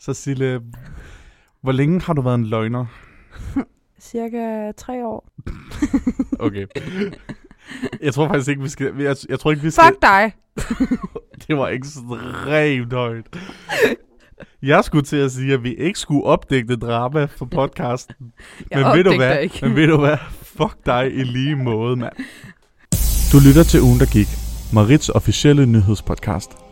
Så Sille, hvor længe har du været en løgner? Cirka tre år. Okay. Jeg tror faktisk ikke, vi skal... Jeg, jeg tror ikke, vi skal... Fuck dig! Det var ekstremt højt. Jeg skulle til at sige, at vi ikke skulle opdægte drama for podcasten. Jeg men ved du hvad? ikke. Men ved du hvad? Fuck dig i lige måde, mand. Du lytter til ugen, der gik. Marits officielle nyhedspodcast.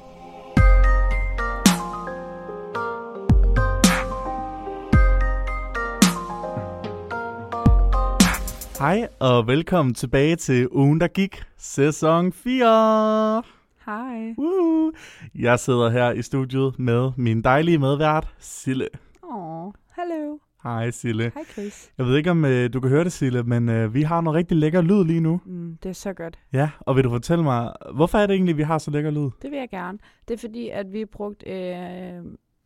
Hej og velkommen tilbage til ugen, der gik. Sæson 4. Hej. Woo! Jeg sidder her i studiet med min dejlige medvært, Sille. Åh, hallo. Hej Sille. Hej Chris. Jeg ved ikke, om øh, du kan høre det, Sille, men øh, vi har noget rigtig lækker lyd lige nu. Mm, det er så godt. Ja, og vil du fortælle mig, hvorfor er det egentlig, vi har så lækker lyd? Det vil jeg gerne. Det er fordi, at vi har brugt øh,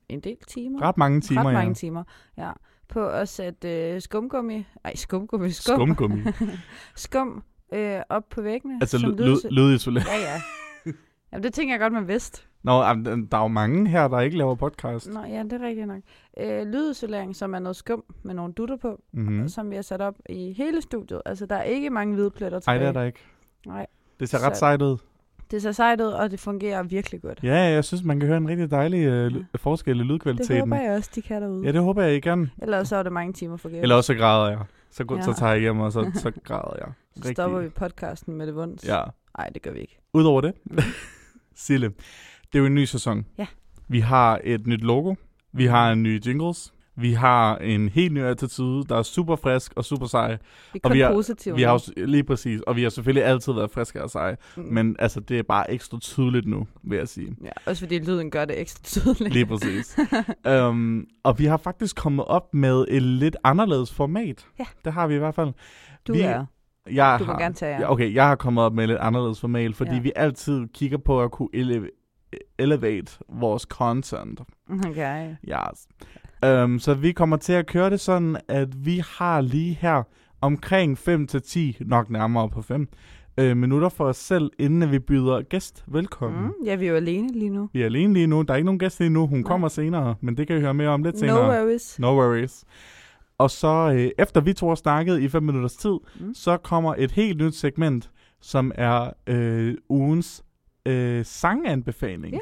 en del timer. Ret mange timer, Ret mange ja. timer, ja. På at sætte øh, skumgummi, ej skumgummi, skum, Skumgummi. skum øh, op på væggene. Altså lydisolering. Ja, ja. Jamen, det tænker jeg godt, man vidste. Nå, der er jo mange her, der ikke laver podcast. Nå, ja, det er rigtigt nok. Øh, lydisolering, som er noget skum med nogle dutter på, Mm-hmm. mm. som vi har sat op i hele studiet. Altså, der er ikke mange hvide pletter Nej, tilbage. det er der ikke. Nej. Det ser ret Så- sejt ud. Det ser sejt ud, og det fungerer virkelig godt. Ja, jeg synes, man kan høre en rigtig dejlig øh, Ja. forskel i Det lydkvaliteten. håber jeg også, de kan derude. Ja, det håber jeg, I kan. Ellers så er det mange timer forgæves. Eller også så græder jeg. Så, ja. så tager jeg hjem, og så, så græder jeg. så stopper vi podcasten med det vunds. Ja. Nej, det gør vi ikke. Udover det, Sille, det er jo en ny sæson. Ja. Vi har et nyt logo. Vi har en ny jingles. Vi har en helt ny attitude, der er super frisk og super sej. Vi er Og vi har- positive. Vi har lige præcis, og vi har selvfølgelig altid været friske og seje. Mm. Men altså, det er bare ekstra tydeligt nu, vil jeg sige. Ja, også fordi lyden gør det ekstra tydeligt. Lige præcis. um, og vi har faktisk kommet op med et lidt anderledes format. Ja. Det har vi i hvert fald. du vi- er. Jeg Du må har, gerne tage jer. Ja, okay, jeg har kommet op med et lidt anderledes format, fordi Ja. vi altid kigger på at kunne ele- elevate vores content. Okay. Yes. Um, så vi kommer til at køre det sådan, at vi har lige her omkring 5-10, nok nærmere på 5, øh, minutter for os selv, inden vi byder gæst velkommen. Mm, ja, vi er jo alene lige nu. Vi er alene lige nu. Der er ikke nogen gæst lige nu. Hun Nej. kommer senere, men det kan vi høre mere om lidt No senere. worries. No worries. Og så øh, efter vi to har snakket i 5 minutters tid, Mm. så kommer et helt nyt segment, som er øh, ugens øh, sanganbefaling. Ja.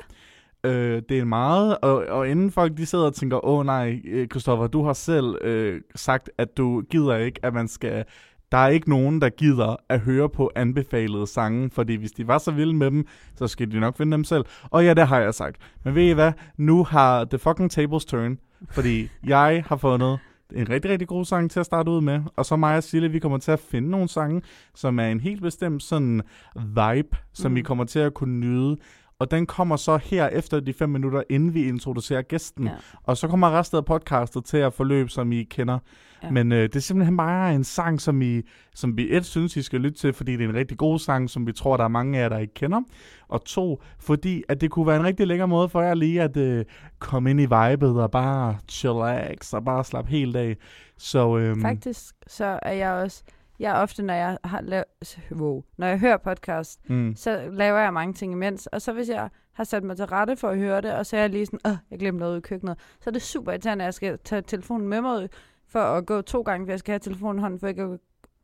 Øh, det er meget, og, og inden folk de sidder og tænker, åh nej, øh, Christoffer, du har selv øh, sagt, at du gider ikke, at man skal... Der er ikke nogen, der gider at høre på anbefalede sange, fordi hvis de var så vilde med dem, så skal de nok finde dem selv. Og ja, det har jeg sagt. Men ved I hvad? Nu har the fucking tables turn, fordi jeg har fundet en rigtig, rigtig god sang til at starte ud med. Og så mig og Sille, vi kommer til at finde nogle sange, som er en helt bestemt sådan vibe, som. Mm. vi kommer til at kunne nyde. Og den kommer så her efter de fem minutter, inden vi introducerer gæsten. Ja. Og så kommer resten af podcastet til at forløbe, som I kender. Ja. Men øh, det er simpelthen bare en sang, som, I, som vi et synes, I skal lytte til, fordi det er en rigtig god sang, som vi tror, der er mange af jer, der ikke kender. Og to, fordi at det kunne være en rigtig lækker måde for jer lige at øh, komme ind i vibet og bare chillax og bare slappe helt af. Så øhm, Faktisk så er jeg også... Jeg ofte, når jeg har lavet... Wow. Når jeg hører podcast, mm, så laver jeg mange ting imens. Og så hvis jeg har sat mig til rette for at høre det, og så er jeg lige sådan, åh, jeg glemte noget i køkkenet, så er det super irriterende, at jeg skal tage telefonen med mig for at gå to gange, for jeg skal have telefonen i hånden, for ikke at,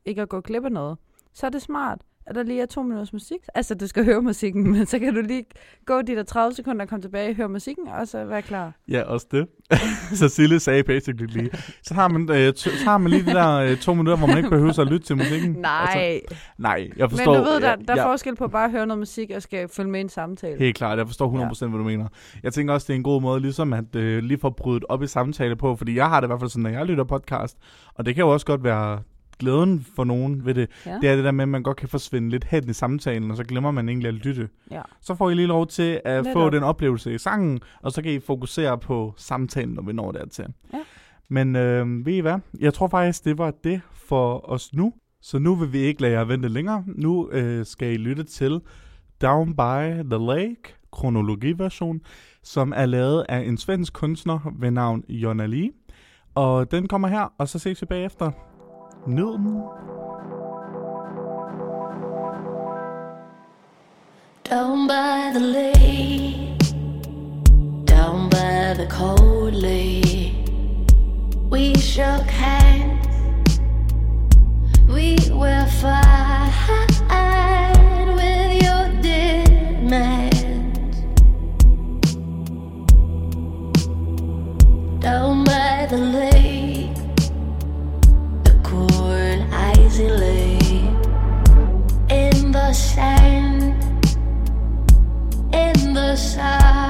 ikke at gå glip af noget. Så er det smart, at der lige er to minutters musik. Altså, du skal høre musikken, men så kan du lige gå de der 30 sekunder og komme tilbage, høre musikken, og så være klar. ja, også det. så Sille sagde basically lige. Så har man, øh, t- så har man lige de der øh, to minutter, hvor man ikke behøver at lytte til musikken. Nej, Altså, nej, jeg men forstår. du ved, der, ja, der er ja, forskel på bare at høre noget musik og skal følge med i en samtale. Helt klart, jeg forstår 100% ja. hvad du mener. Jeg tænker også, det er en god måde ligesom at øh, lige få brydet op i samtale på, fordi jeg har det i hvert fald sådan, når jeg lytter podcast, og det kan jo også godt være glæden for nogen ved det, Ja. det er det der med, at man godt kan forsvinde lidt hen i samtalen, og så glemmer man egentlig at lytte. Ja. Så får I lige lov til at få Netop. den oplevelse i sangen, og så kan I fokusere på samtalen, når vi når dertil. Ja. Men øh, ved I hvad? Jeg tror faktisk, det var det for os nu. Så nu vil vi ikke lade jer vente længere. Nu øh, skal I lytte til Down by the Lake, kronologiversion, som er lavet af en svensk kunstner ved navn Jonna Lee. Og den kommer her, og så ses vi bagefter. Den. Down by the lake, down by the cold lake. We shook hands. We were fine in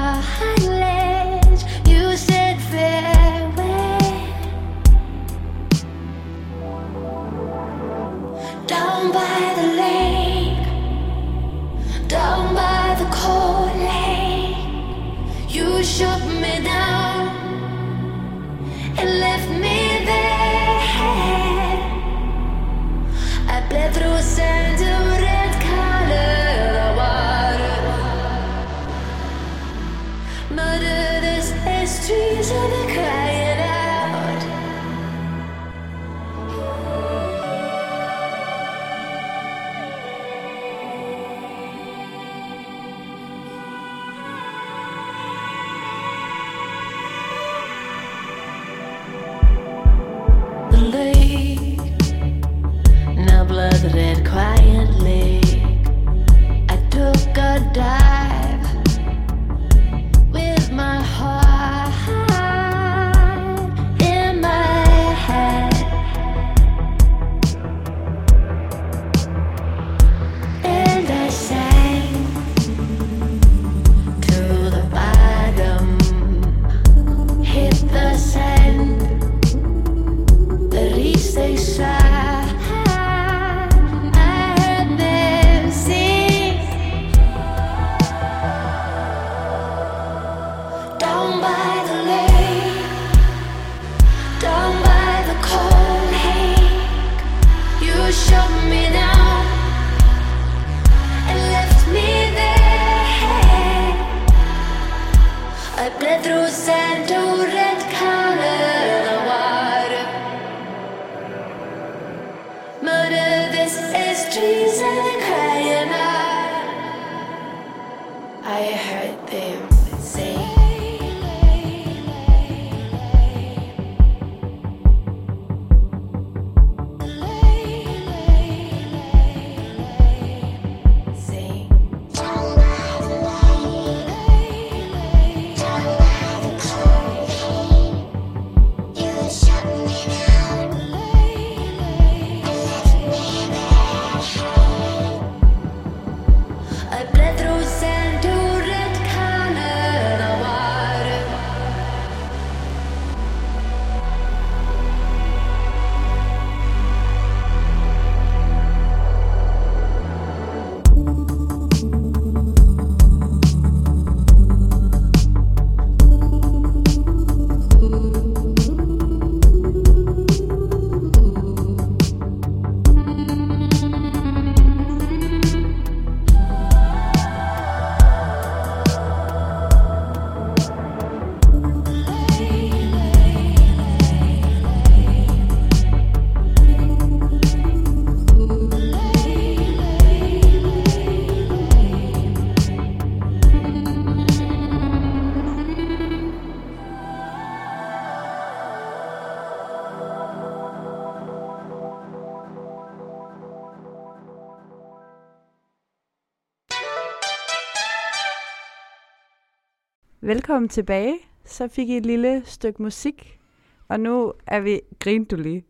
Velkommen tilbage. Så fik I et lille stykke musik. Og nu er vi... Grinte du lige?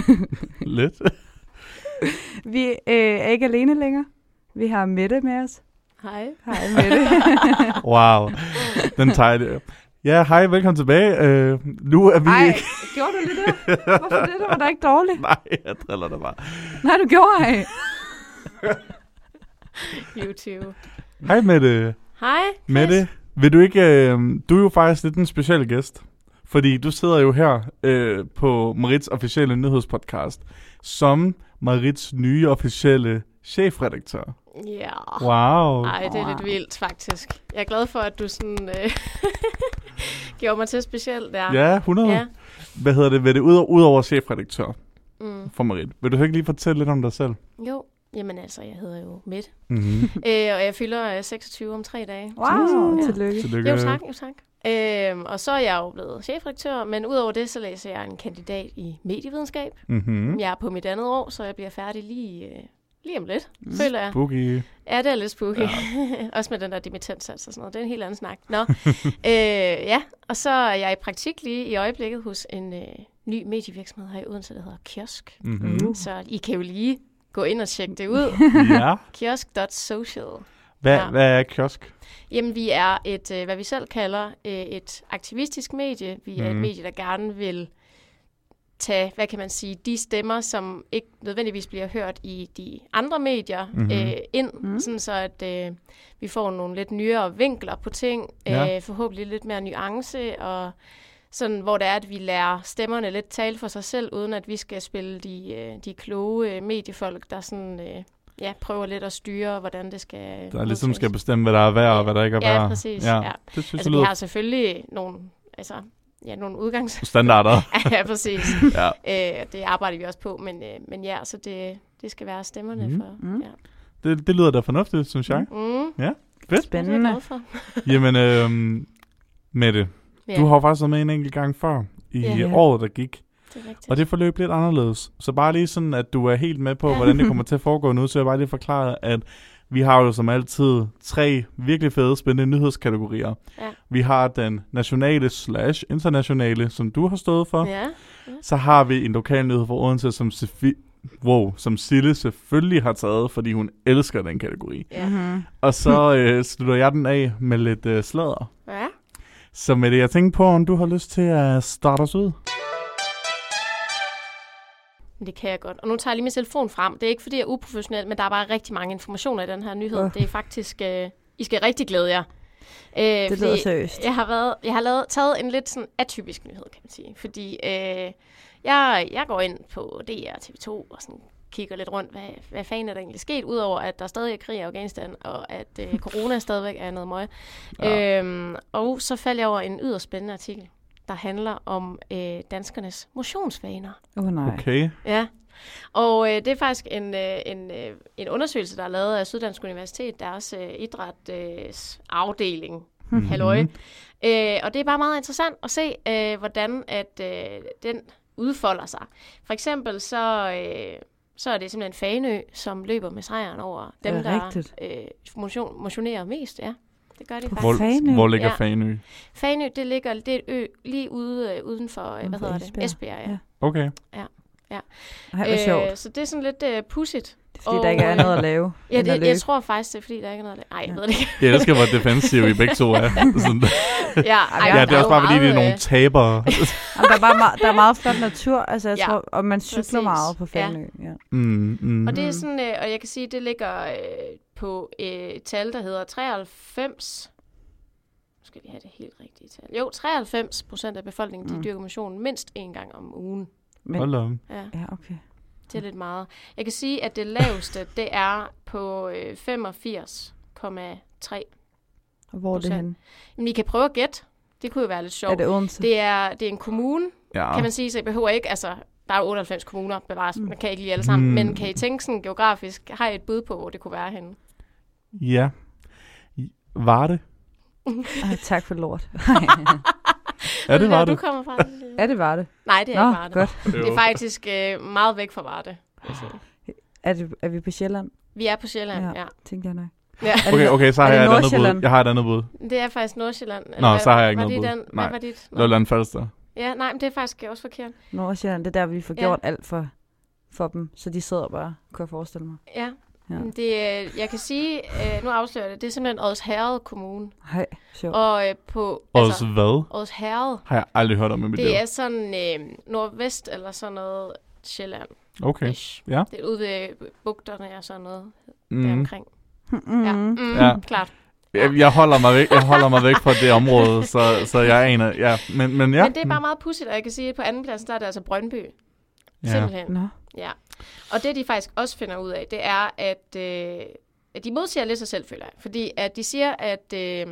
Lidt. Vi øh, er ikke alene længere. Vi har Mette med os. Hej. Hej Mette. Wow. Den tager det. Ja, hej, velkommen tilbage. Uh, nu er vi Ej, ikke... gjorde du det der? Hvorfor det? Det var da ikke dårligt. Nej, jeg driller dig bare. Nej, du gjorde ej. YouTube. Hej Mette. Hej. Mette, vil du ikke... Uh, du er jo faktisk lidt en speciel gæst. Fordi du sidder jo her uh, på Marits officielle nyhedspodcast som Marits nye officielle chefredaktør. Ja. Wow. Ej, det er lidt vildt, faktisk. Jeg er glad for, at du sådan øh, gjorde mig til speciel der. Ja, 100. Ja. Hvad hedder det? Vil det ud, ud over chefredaktør Mm. for Marit? Vil du ikke lige fortælle lidt om dig selv? Jo, jamen altså, jeg hedder jo Midt. Mm-hmm. Øh, og jeg fylder øh, 26 om tre dage. Wow, Ja. tillykke. Tillykke. Jo tak, jo tak. Øhm, og så er jeg jo blevet chefredaktør, men udover det, så læser jeg en kandidat i medievidenskab. Mhm. Jeg er på mit andet år, så jeg bliver færdig lige, øh, lige om lidt, mm. føler jeg. Spooky. Ja, det er lidt spooky. Ja. Også med den der dimittenssats og sådan noget. Det er en helt anden snak. Nå, øh, ja. Og så er jeg i praktik lige i øjeblikket hos en øh, ny medievirksomhed her i Odense, der hedder Kiosk. Mhm. Så I kan jo lige gå ind og tjekke det ud. Ja. Kiosk.social. Hvad, Ja. hvad er kiosk? Jamen, vi er et, øh, hvad vi selv kalder øh, et aktivistisk medie. Vi er et Mhm. medie, der gerne vil tage, hvad kan man sige, de stemmer, som ikke nødvendigvis bliver hørt i de andre medier, Mhm. mm-hmm. øh, ind, mm. sådan så at øh, vi får nogle lidt nyere vinkler på ting, Ja. øh, forhåbentlig lidt mere nuance, og sådan, hvor det er, at vi lærer stemmerne lidt tale for sig selv, uden at vi skal spille de, øh, de kloge øh, mediefolk, der sådan, øh, ja, prøver lidt at styre, hvordan det skal Der ligesom modtages. skal bestemme, hvad der er værd og hvad der ikke er Ja, værd. præcis, Ja, ja. det synes Altså, jeg vi har selvfølgelig nogle, altså, ja, nogle udgangs... standarder. ja, præcis. ja. Øh, det arbejder vi også på, men, øh, men ja, så det, det skal være stemmerne Mhm. for... Mm. Ja. Det, det lyder da fornuftigt, synes jeg. Mm, Fedt. det er jeg Spændende. glad for. Jamen, øhm, Mette, Ja, du har jo faktisk været med en enkelt gang før i Ja. året, der gik. det er rigtigt. Og det forløb lidt anderledes. Så bare lige sådan, at du er helt med på, Ja. hvordan det kommer til at foregå nu, så jeg bare lige forklare, at vi har jo som altid tre virkelig fede, spændende nyhedskategorier. Ja. Vi har den nationale slash internationale, som du har stået for. Ja, Så har vi en lokal nyhed fra Odense, som, Sefi- wow, som Sille selvfølgelig har taget, fordi hun elsker den kategori. ja. Mm-hmm. Og så øh, slutter jeg den af med lidt øh, sladder. ja. Så med det, jeg tænker på, om du har lyst til at starte os ud. Det kan jeg godt. Og nu tager jeg lige min telefon frem. Det er ikke, fordi jeg er uprofessionel, men der er bare rigtig mange informationer i den her nyhed. Åh. Det er faktisk... Øh, I skal rigtig glæde jer. Øh, Det lyder seriøst. Jeg har, været, jeg har lavet, taget en lidt sådan atypisk nyhed, kan man sige. Fordi øh, jeg, jeg går ind på DR TV2 og sådan kigger lidt rundt, hvad, hvad fanden er der egentlig sket, udover at der stadig er krig i Afghanistan, og at øh, corona stadigvæk er noget møg. Ja. Øhm, og så faldt jeg over en yderst spændende artikel, der handler om øh, danskernes motionsvaner. Åh oh, nej. Okay. Ja. Og øh, det er faktisk en, øh, en, øh, en undersøgelse, der er lavet af Syddansk Universitet, deres øh, idræts afdeling. Mhm. Halløj. Øh, og det er bare meget interessant at se, øh, hvordan at øh, den udfolder sig. For eksempel så, øh, så er det simpelthen Fanø, som løber med sejren over dem, det der rigtigt? øh, motion, motionerer mest. Ja, det gør de På faktisk. Hvor, Fanø? hvor ligger Ja. Fanø? Fanø, det ligger det er et ø lige ude øh, uden for, øh, hvad hedder det? Esbjerg. Esbjerg, ja. Ja. Ej, hvor sjovt. så det er sådan lidt øh, pudsigt. Det er fordi, og, der ikke er øh, noget at lave. Ja, at det, jeg tror faktisk, det er fordi, der ikke er noget... Nej, jeg Ja. ved det ikke. Jeg elsker, hvor defensive I begge to er. Sådan, ja, Ej, ja, det er også bare, fordi det er nogle Øh, tabere. Der, er bare meget, der er meget flot natur, altså jeg Ja, tror, og man cykler præcis. meget på Ja. Fanø. Ja. Mm, mm. og det er Mm. sådan, øh, og jeg kan sige, det ligger øh, på øh, et tal, der hedder 93... Nu skal vi have det helt rigtige tal. Jo, 93 procent af befolkningen, de Mm. dyrker motion mindst en gang om ugen. Men, Hold op. Ja, ja, okay. det er lidt meget. Jeg kan sige, at det laveste, det er på øh, 85,3. Og hvor er det henne? Men I kan prøve at gætte. Det kunne jo være lidt sjovt. Er det Odense? Det er, det er en kommune, Ja. kan man sige, så jeg behøver ikke, altså, der er jo 98 kommuner, bevares, Mm. man kan ikke lige alle sammen, Mm. men kan I tænke sådan geografisk, har I et bud på, hvor det kunne være henne? Ja. I- Var det? Ej, tak for lort. Ja, det er var det. du kommer fra. ja, det var det. Nej, det er Nå, ikke Varde. godt. Det er faktisk øh, meget væk fra Varde. sige. Er, det, er vi på Sjælland? Vi er på Sjælland, Ja. ja. ja. Tænkte jeg nok. ja. Okay, okay, så har jeg et andet bud. Jeg har et andet bud. Det er faktisk Nordsjælland. Eller Nå, hvad- så har jeg ikke noget bud. Den, Nej. Hvad var dit? Lolland Falster. Ja, nej, men det er faktisk også forkert. Nordsjælland, det er der, vi får Ja. gjort alt for, for dem. Så de sidder bare, kunne jeg forestille mig. Ja. Ja. Det, øh, jeg kan sige, øh, nu afslører jeg det, det er simpelthen Odsherred Kommune. Hej, sjovt. Og øh, på, Og altså, hvad? Odsherred, Har jeg aldrig hørt om i mit liv. det er sådan øh, nordvest eller sådan noget Sjælland. Okay. Ish. Ja. Det er ude ved bugterne og sådan noget Mm. deromkring. Mm. Ja, mm, Ja. klart. Jeg, jeg, holder mig væk, jeg holder mig væk fra det område, så, så jeg aner, ja, men, men ja. Men det er bare meget pudsigt, og jeg kan sige, at på anden plads, der er det altså Brøndby. ja. Simpelthen. Nå. Ja. Og det, de faktisk også finder ud af, det er, at, øh, at de modsiger lidt sig selv, føler jeg. Fordi at de siger, at, øh,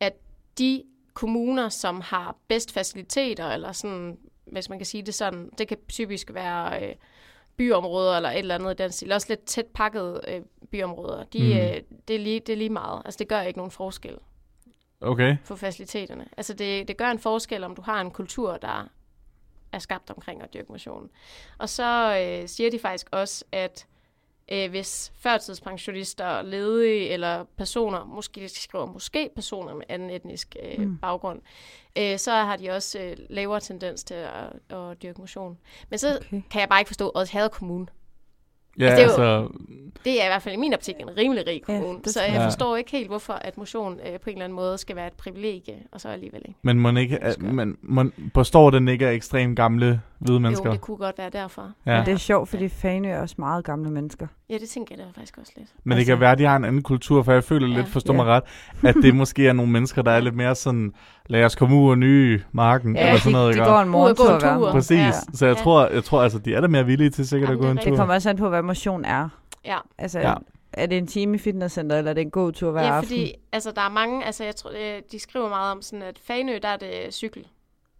at de kommuner, som har bedst faciliteter, eller sådan, hvis man kan sige det sådan, det kan typisk være øh, byområder eller et eller andet i den stil, også lidt tæt pakkede øh, byområder, de, Mm. øh, det, er lige, det er lige meget. Altså, det gør ikke nogen forskel. Okay. på faciliteterne. Altså det, det gør en forskel, om du har en kultur, der er skabt omkring at dyrke motion. Og så øh, siger de faktisk også, at øh, hvis førtidspensionister, ledige eller personer, måske de skriver måske personer med anden etnisk øh, Mm. baggrund, øh, så har de også øh, lavere tendens til at, at dyrke motion. Men så Okay. kan jeg bare ikke forstå Odsherred Kommune. Ja, Altså, det er jo- altså, Det er i hvert fald i min optik en rimelig rig Ja, kommune, det så jeg forstår ikke helt, hvorfor at motion øh, på en eller anden måde skal være et privilegie, og så alligevel ikke. men man ikke, Det skal- men man påstår den ikke er ekstremt gamle hvide mennesker. Jo, det kunne godt være derfor. Ja. Men det er sjovt, fordi Fanø er også meget gamle mennesker. Ja, det tænker jeg da faktisk også lidt. Men det Altså- kan være, at de har en anden kultur, for jeg føler lidt, Ja. forstå Ja. mig ret, at det måske er nogle mennesker, der er lidt mere sådan, lad os komme ud og nye marken, Ja, eller sådan noget, de, ikke? de går en morgentur. Præcis. Ja. Så jeg Ja. tror, jeg tror altså, de er da mere villige til sikkert Jamen, at gå det en er tur. Det kommer også an på, hvad motion er. Ja, Altså, Ja. er det en time i fitnesscenter, eller er det en god tur hver ja aften? fordi altså, der er mange, altså jeg tror, øh, de skriver meget om sådan, at Fanø, der er det cykel.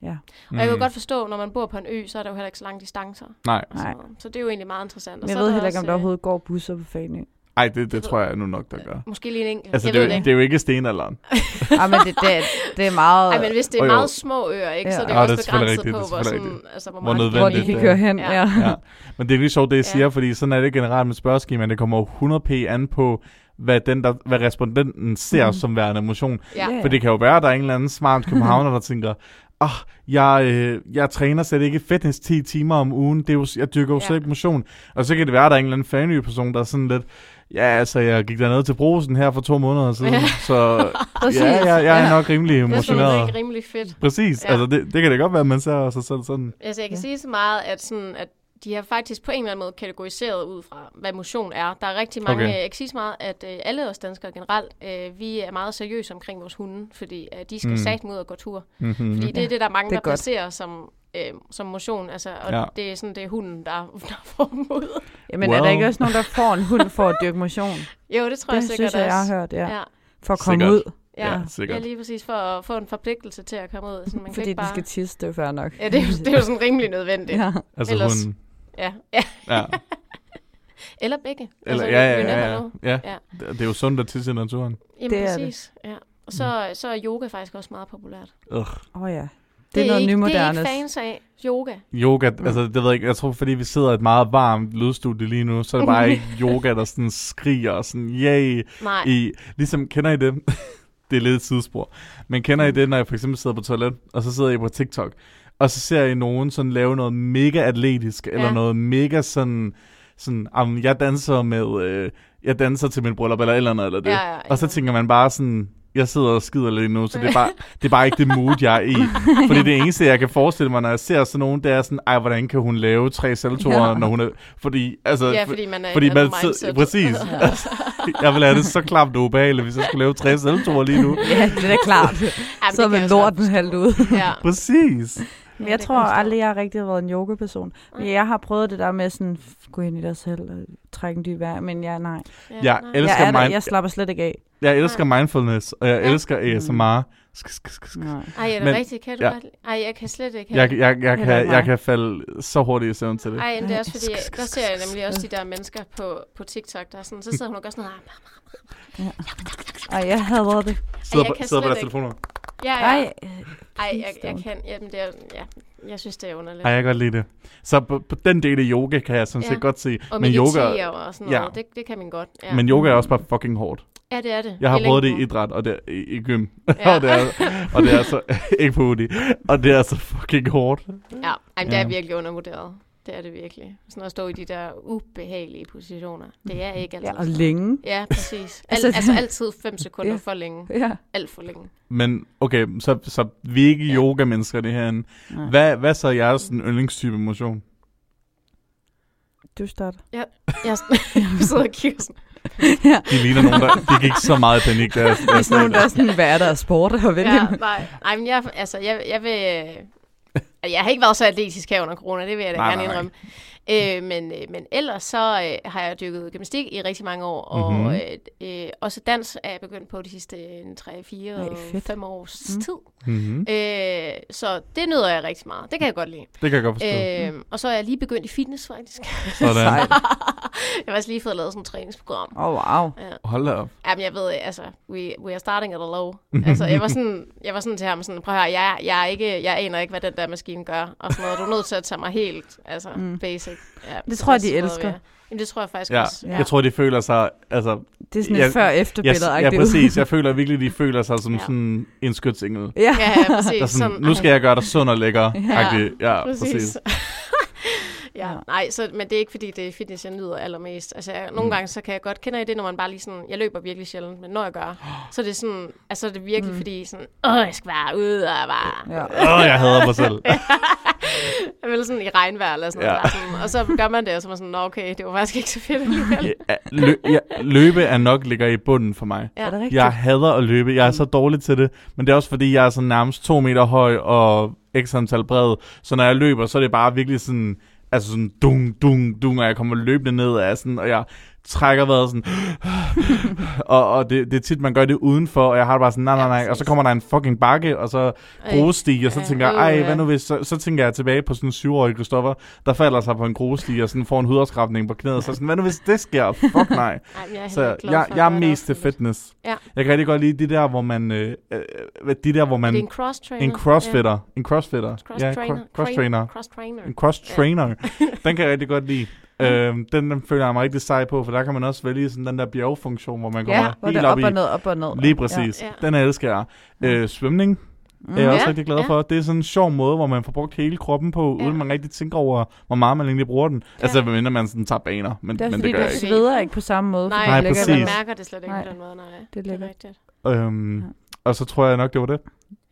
Ja. Og jeg kan godt forstå, når man bor på en ø, så er der jo heller ikke så lange distancer. Mm. Nej, Og sådan Nej. Så det er jo egentlig meget interessant. Og Men så jeg er ved der heller ikke, om der øh, overhovedet går busser på Fanø. Ej, det, det tror jeg nu nok, der gør. øh, Måske lige en enkelt. Altså, jeg det, er det ikke. det er jo ikke stenalderen. ah, men det, det, det er meget... Ej, men hvis det er jo. meget små øer, ikke, så er det Ja. jo Ja, også det er begrænset rigtigt, på, er hvor, sådan, altså, hvor, Hvor meget hvor de kan det køre er. hen. Ja. Ja. Ja. Men det er lige sjovt, det jeg Ja. siger, fordi sådan er det generelt med spørgeskemaen. Det kommer jo 100p an på, hvad, den, der, hvad respondenten ser mm. som værende motion. Ja. Ja. For det kan jo være, at der er en eller anden smart københavner, der tænker, ah, jeg, øh, jeg træner slet ikke fitness 10 timer om ugen, det er jo, jeg dyrker jo Ja. slet ikke motion. Og så kan det være, at der er en eller anden fanø person, der er sådan lidt, ja, altså, jeg gik derned til brosen her for to måneder siden, Ja. så ja, jeg, jeg er nok rimelig Det er sådan emotioneret. rimelig, fedt. Præcis, Ja. altså det, det kan det godt være, at man ser sig selv sådan. Altså, jeg kan ja. sige så meget, at, sådan, at de har faktisk på en eller anden måde kategoriseret ud fra, hvad motion er. Der er rigtig mange, Okay. okay. jeg kan sige så meget, at øh, alle os danskere generelt, øh, vi er meget seriøse omkring vores hunde, fordi øh, de skal Mm. satme ud og gå tur. Mm-hmm. Fordi det er det, der er mange, Det er der godt. placerer som, øh, som motion. Altså, og Ja. det er sådan, det er hunden, der, der får dem ud. Jamen, er der Well. ikke også nogen, der får en hund for at dyrke motion? Jo, det tror jeg det sikkert synes jeg, jeg også. har hørt, ja. Ja. For at komme Sikkert. ud. Ja, Ja, sikkert. ja, lige præcis for at få en forpligtelse til at komme ud. Så man kan Fordi ikke de bare... skal tisse, det er fair nok. Ja, det er, jo, det er jo sådan rimelig nødvendigt. Ja. ja. Altså Ellers- hunden. Ja. ja. Ja. Eller begge. Eller, altså, ja, ja, ja, ja. ja. Ja. Det det er jo sundt at tisse i naturen. Jamen Det er det. præcis. Ja. Og så, så er yoga faktisk også meget populært. Åh oh, ja. Det, er noget ikke, nymodernes. Det er ikke fans af yoga. Yoga, altså det ved jeg ikke, jeg tror fordi vi sidder i et meget varmt lydstudie lige nu, så er det bare ikke yoga, der sådan skriger og sådan, yay, Nej. i, ligesom, kender I det? det er lidt et sidespor. Men kender I det, når jeg for eksempel sidder på toilet, og så sidder I på TikTok, og så ser I nogen sådan lave noget mega atletisk, eller Ja. noget mega sådan, sådan, um, jeg danser med, øh, jeg danser til min bryllup, eller eller andet, eller det. Ja, ja, Og så ja. tænker man bare sådan, jeg sidder og skider lidt nu, så det er, bare, det er bare ikke det mood, jeg er i. Fordi det eneste, jeg kan forestille mig, når jeg ser sådan nogen, det er sådan, ej, hvordan kan hun lave tre saltoer, Ja. ja. når hun er... Fordi, altså, Ja, for- fordi man er fordi man mindset. præcis. Altså, jeg vil have det så klamt og ubehageligt, hvis jeg skulle lave tre saltoer lige nu. Ja, det er klart. Så er man lorten halvt ud. Ja. Præcis. Men Ja, jeg tror jeg aldrig, jeg har rigtig været en yoga-person. Men Nej. jeg har prøvet det der med sådan, gå ind i dig selv og trække en dyb vejr, men jeg, nej. Jeg nej. elsker Jeg, er der, mind- jeg slapper slet ikke af. Jeg elsker mindfulness, og jeg Ja. elsker ASMR. Sk- sk- sk- sk- Nej. Ej, er det Men- rigtigt? Kan du ja. godt? Ej, jeg kan slet ikke Jeg, jeg, jeg, Heller kan, ikke jeg kan falde så hurtigt i søvn til det. Ej, det er også Ej, fordi, sk- sk- der sk- ser jeg nemlig også de der mennesker på, på TikTok, der er sådan, så sidder hun og gør sådan noget. Ej, jeg hader det. Sidder jeg på, sidder på deres telefoner. Ja, ja. Ej, Ej, jeg, jeg Keystone. kan, jamen det er, ja, jeg synes, det er underligt. Ej, jeg kan godt lide det. Så på, på den del af yoga kan jeg sådan set Ja. godt se. og men yoga, og sådan noget, Ja. det, det kan man godt. Ja. men yoga er også bare fucking hårdt. Ja, det er det. Jeg har prøvet det i idræt, og det er, i, i gym. Ja. og, det er, og det er så, ikke på uni, og det er så fucking hårdt. Ja, Ej, men det Ja. er virkelig undervurderet. Det er det virkelig. Sådan at stå i de der ubehagelige positioner. Det er ikke altid. ja, og længe. Ja, præcis. Al, Altså- altså, altid 5 sekunder Ja. for længe. Ja. Alt for længe. Men okay, så, så vi er ikke Ja. yoga-mennesker det herinde. Nej. Hvad, hvad så er jeres sådan, yndlingstype motion? Du starter. Jeg, jeg sidder og kigger sådan. Ja. De ligner nogen, der de gik så meget i panik. Der, Det er sådan nogle, der er sådan, hvad er der af sport at vælge? Ja, nej, nej, men jeg, altså, jeg, jeg vil... Jeg har ikke været så atletisk her under corona, det vil jeg da Nej, gerne nej. indrømme. Øh, men, øh, men ellers så øh, har jeg dykket gymnastik i rigtig mange år, og Mhm. øh, øh, også dans er jeg begyndt på de sidste 3-4 Ej, fedt. 5 års Mm. tid. Mm-hmm. Øh, så det nyder jeg rigtig meget. Det kan jeg godt lide. Det kan jeg godt forstå. Øh, og så er jeg lige begyndt i fitness, faktisk. Sådan. Jeg har også lige fået lavet sådan et træningsprogram. Åh, oh, wow. Ja. Hold da op. Jamen, jeg ved, altså, we, we are starting at a low. altså, jeg var sådan, jeg var sådan til ham, sådan, prøv at høre, jeg, jeg, er ikke, jeg aner ikke, hvad den der maskine gør, og sådan noget. Du er nødt til at tage mig helt, altså, Mm. mm. basic. Ja, Det tror jeg, de elsker. Jamen, det tror jeg faktisk Ja. også. Jeg tror, de føler sig... Altså, Det er sådan et Jeg- før-efter-billede. ja, ja, præcis. Jeg føler virkelig, de føler sig som Ja. sådan en skytsengel. Ja. Ja, ja, præcis. Der er sådan, nu skal jeg gøre dig sund og lækker. Ja, Ja, ja præcis. præcis. Ja, Ja. nej, så, men det er ikke fordi, det er fitness, jeg nyder allermest. Altså, jeg, nogle Mm. gange, så kan jeg godt kende det, når man bare lige sådan, jeg løber virkelig sjældent, men når jeg gør, så er det sådan, altså det er virkelig Mm. fordi sådan, åh, jeg skal bare ud og bare, Ja. Åh, jeg hader mig selv. jeg vil sådan i regnvejr eller sådan Ja. noget, sådan, og så gør man det, og så er man sådan, nå okay, det var faktisk ikke så fedt alligevel. Ja, lø, ja, løbe er nok ligger i bunden for mig. Ja. Er det rigtigt? Jeg hader at løbe. Jeg er så dårlig til det. Men det er også fordi, jeg er sådan nærmest to meter høj og x antal bred. Så når jeg løber, så er det bare virkelig sådan... Altså sådan dung, dung, dung, og jeg kommer løbende ned af sådan, og jeg trækker vejret sådan, og, og det, det er tit, man gør det udenfor, og jeg har det bare sådan, nej, nej, Ja, nej, og så kommer der en fucking bakke, og så grussti, og så Ja. tænker jeg, ej, ja. hvad nu hvis, så, så tænker jeg tilbage på sådan en syvårig Christoffer, der falder sig på en grussti, og sådan får en hudafskrabning på knæet, så sådan, hvad nu hvis det sker? Fuck nej. Ej, men jeg Så jeg, jeg er mest til fitness. Ja. Jeg kan rigtig godt lide de der, hvor man, øh, øh, de der, hvor man, Det er en cross-trainer. en crossfitter, en crossfitter, ja, Cross-trainer. cro- cross-trainer, Cross-trainer. en cross-trainer, den kan jeg rigtig godt lide. Øhm, den, den føler jeg mig rigtig sej på, for der kan man også vælge sådan den der bjergfunktion, hvor man Ja, kommer hvor det helt er op op og ned, op og ned. Lige præcis. Ja. Ja. Den elsker jeg. Ja. Øh, svømning Mm. er jeg også Ja, rigtig glad ja. for. Det er sådan en sjov måde, hvor man får brugt hele kroppen på, Ja. uden man rigtig tænker over, hvor meget man egentlig bruger den. Altså, medmindre man sådan tager baner, men Det er men fordi, det gør jeg ikke. sveder ikke på samme måde. Nej, Nej, det ligger præcis. man mærker det slet ikke Nej. på den måde, nej. Det Det er ligger. rigtigt. Øhm, Ja. og så tror jeg nok, det var det.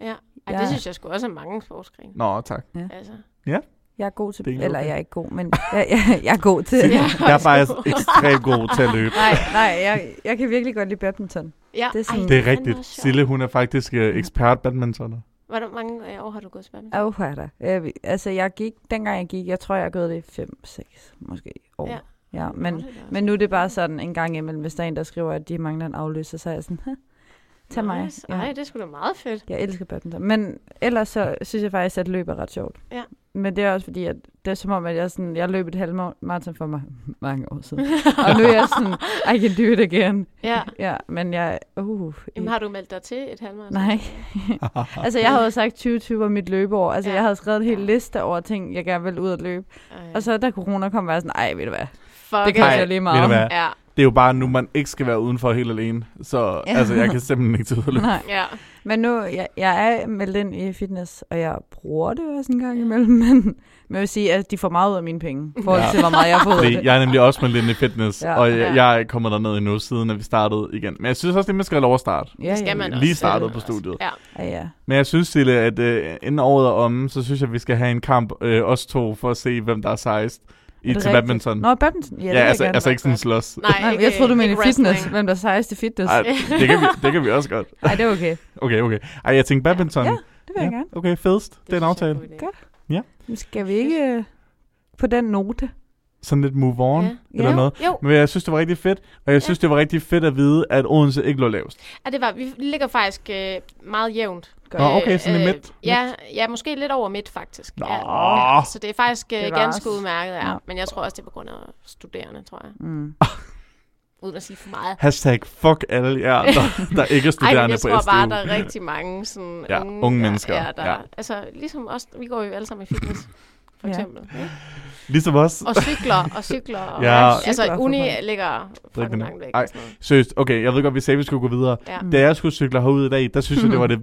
Ja. Ej, Ja. det synes jeg sgu også er mange sportsgrene. Nå, tak. Altså. Jeg er god til... Er Eller okay. jeg er ikke god, men jeg, jeg, jeg er god til... Ja. Jeg er faktisk ekstremt god til at løbe. Nej, nej, jeg, jeg kan virkelig godt lide badminton. Ja. Det er sådan- Ej, Det er rigtigt. Sille, hun er faktisk øh, ekspert badmintoner. Hvor mange øh, år har du gået til badminton? Åh, oh, da. Jeg, ved- altså, jeg gik, dengang jeg gik, jeg tror, jeg har gået det i 5-6 måske år. Ja. Ja, men, men nu er det bare sådan en gang imellem, hvis der er en, der skriver, at de mangler en afløser, så er jeg sådan, "Hæ, tag mig. Nice. Ja. Ej, det er sgu da meget fedt. Jeg elsker badminton. Men ellers så synes jeg faktisk, at løb er ret sjovt. Ja. Men det er også fordi, at det er som om, at jeg, sådan, jeg løb et halvmarathon for mig mange år siden. og nu er jeg sådan, I can do it again. Ja. Ja, men jeg... Uh, Jamen, har du meldt dig til et halvmarathon? Nej. altså, jeg havde sagt 2020 var mit løbeår. Altså, Ja. jeg havde skrevet en hel Ja. liste over ting, jeg gerne ville ud at løbe. Ej. Og så da corona kom, var jeg sådan, ej, ved du hvad, Fuck det kan jeg lige ved meget. du hvad? Ja. Det er jo bare nu, man ikke skal være udenfor helt alene. Så Ja. altså, jeg kan simpelthen ikke til at løbe. Nej. Ja. Men nu, jeg, jeg er meldt ind i fitness, og jeg bruger det også en gang imellem, men, men jeg vil sige, at de får meget ud af mine penge, i forhold Ja. til, hvor meget jeg får ud af Fordi det. jeg er nemlig også med lidt i fitness, Ja. og jeg, Ja. jeg er kommet derned endnu, siden at vi startede igen. Men jeg synes også, det man skal have lov at starte. Ja, Det skal ja. man også. Lige startet på studiet. Ja. Ja, ja. Men jeg synes, Sille, at øh, inden året er omme, så synes jeg, at vi skal have en kamp, øh, os to, for at se, hvem der er sejst i, Er det til rigtigt? badminton. Nå, badminton. Ja, Ja, det altså, gerne. altså ikke sådan slås. Nej, Nej, ikke, jeg troede, du mente fitness. wrestling. Hvem der er sejest i fitness. Ej, det, kan vi, det kan vi også godt. Nej, det er okay. Okay, okay. Ej, jeg tænkte badminton. Ja, Det vil jeg gerne. Okay, fedest. Det er en aftale. Godt. Men skal vi ikke øh, på den note? Sådan lidt move on, Ja. eller Ja. noget. Jo, Men jeg synes, det var rigtig fedt. Og jeg synes, det var rigtig fedt at vide, at Odense ikke lå lavest. ja, det var, vi ligger faktisk øh, meget jævnt. Nå, okay, sådan Øh, midt. Ja, ja, måske lidt over midt, faktisk. Nå. Ja, ja, så det er faktisk øh, Det var ganske også- udmærket, ja. Ja. Men jeg tror også, det er på grund af studerende, tror jeg. Mm. Uden at sige for meget. Hashtag fuck alle jer, der, der ikke er Ej, studerende men jeg på tror SDU. bare, der er rigtig mange sådan Ja, unge, unge mennesker, Ja, der, ja. Altså, ligesom os, vi går jo alle sammen i fitness, for Ja. eksempel. ikke? Ligesom os. Og cykler, og cykler. Og, Ja. Altså, Cykler for uni ligger fucking langt væk. Ej. og. Seriøst, okay, jeg ved godt, vi sagde, at vi skulle gå videre. Ja. Da jeg skulle cykle herud i dag, der synes jeg, det var det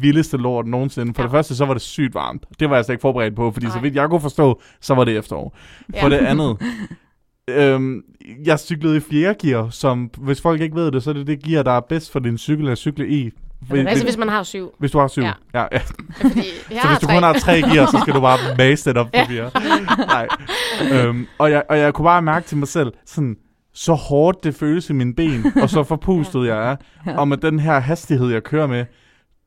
vildeste lort nogensinde. For Ja. det første, så var det sygt varmt. Det var jeg slet ikke forberedt på, fordi så Nej. vidt jeg kunne forstå, så var det efterår. For Ja. det andet, øhm, jeg cyklede i fjerde gear, som, hvis folk ikke ved det, så er det det gear, der er bedst for din cykel at cykle i. Hvis, Altså, hvis man har syv. hvis du har syv. Ja. Ja. Ja, Fordi jeg Så hvis du kun har tre gear, så skal du bare base det op på fire. Nej. Øhm, og, jeg, og jeg kunne bare mærke til mig selv, sådan, så hårdt det føles i mine ben, og så forpustet jeg er, og med den her hastighed, jeg kører med,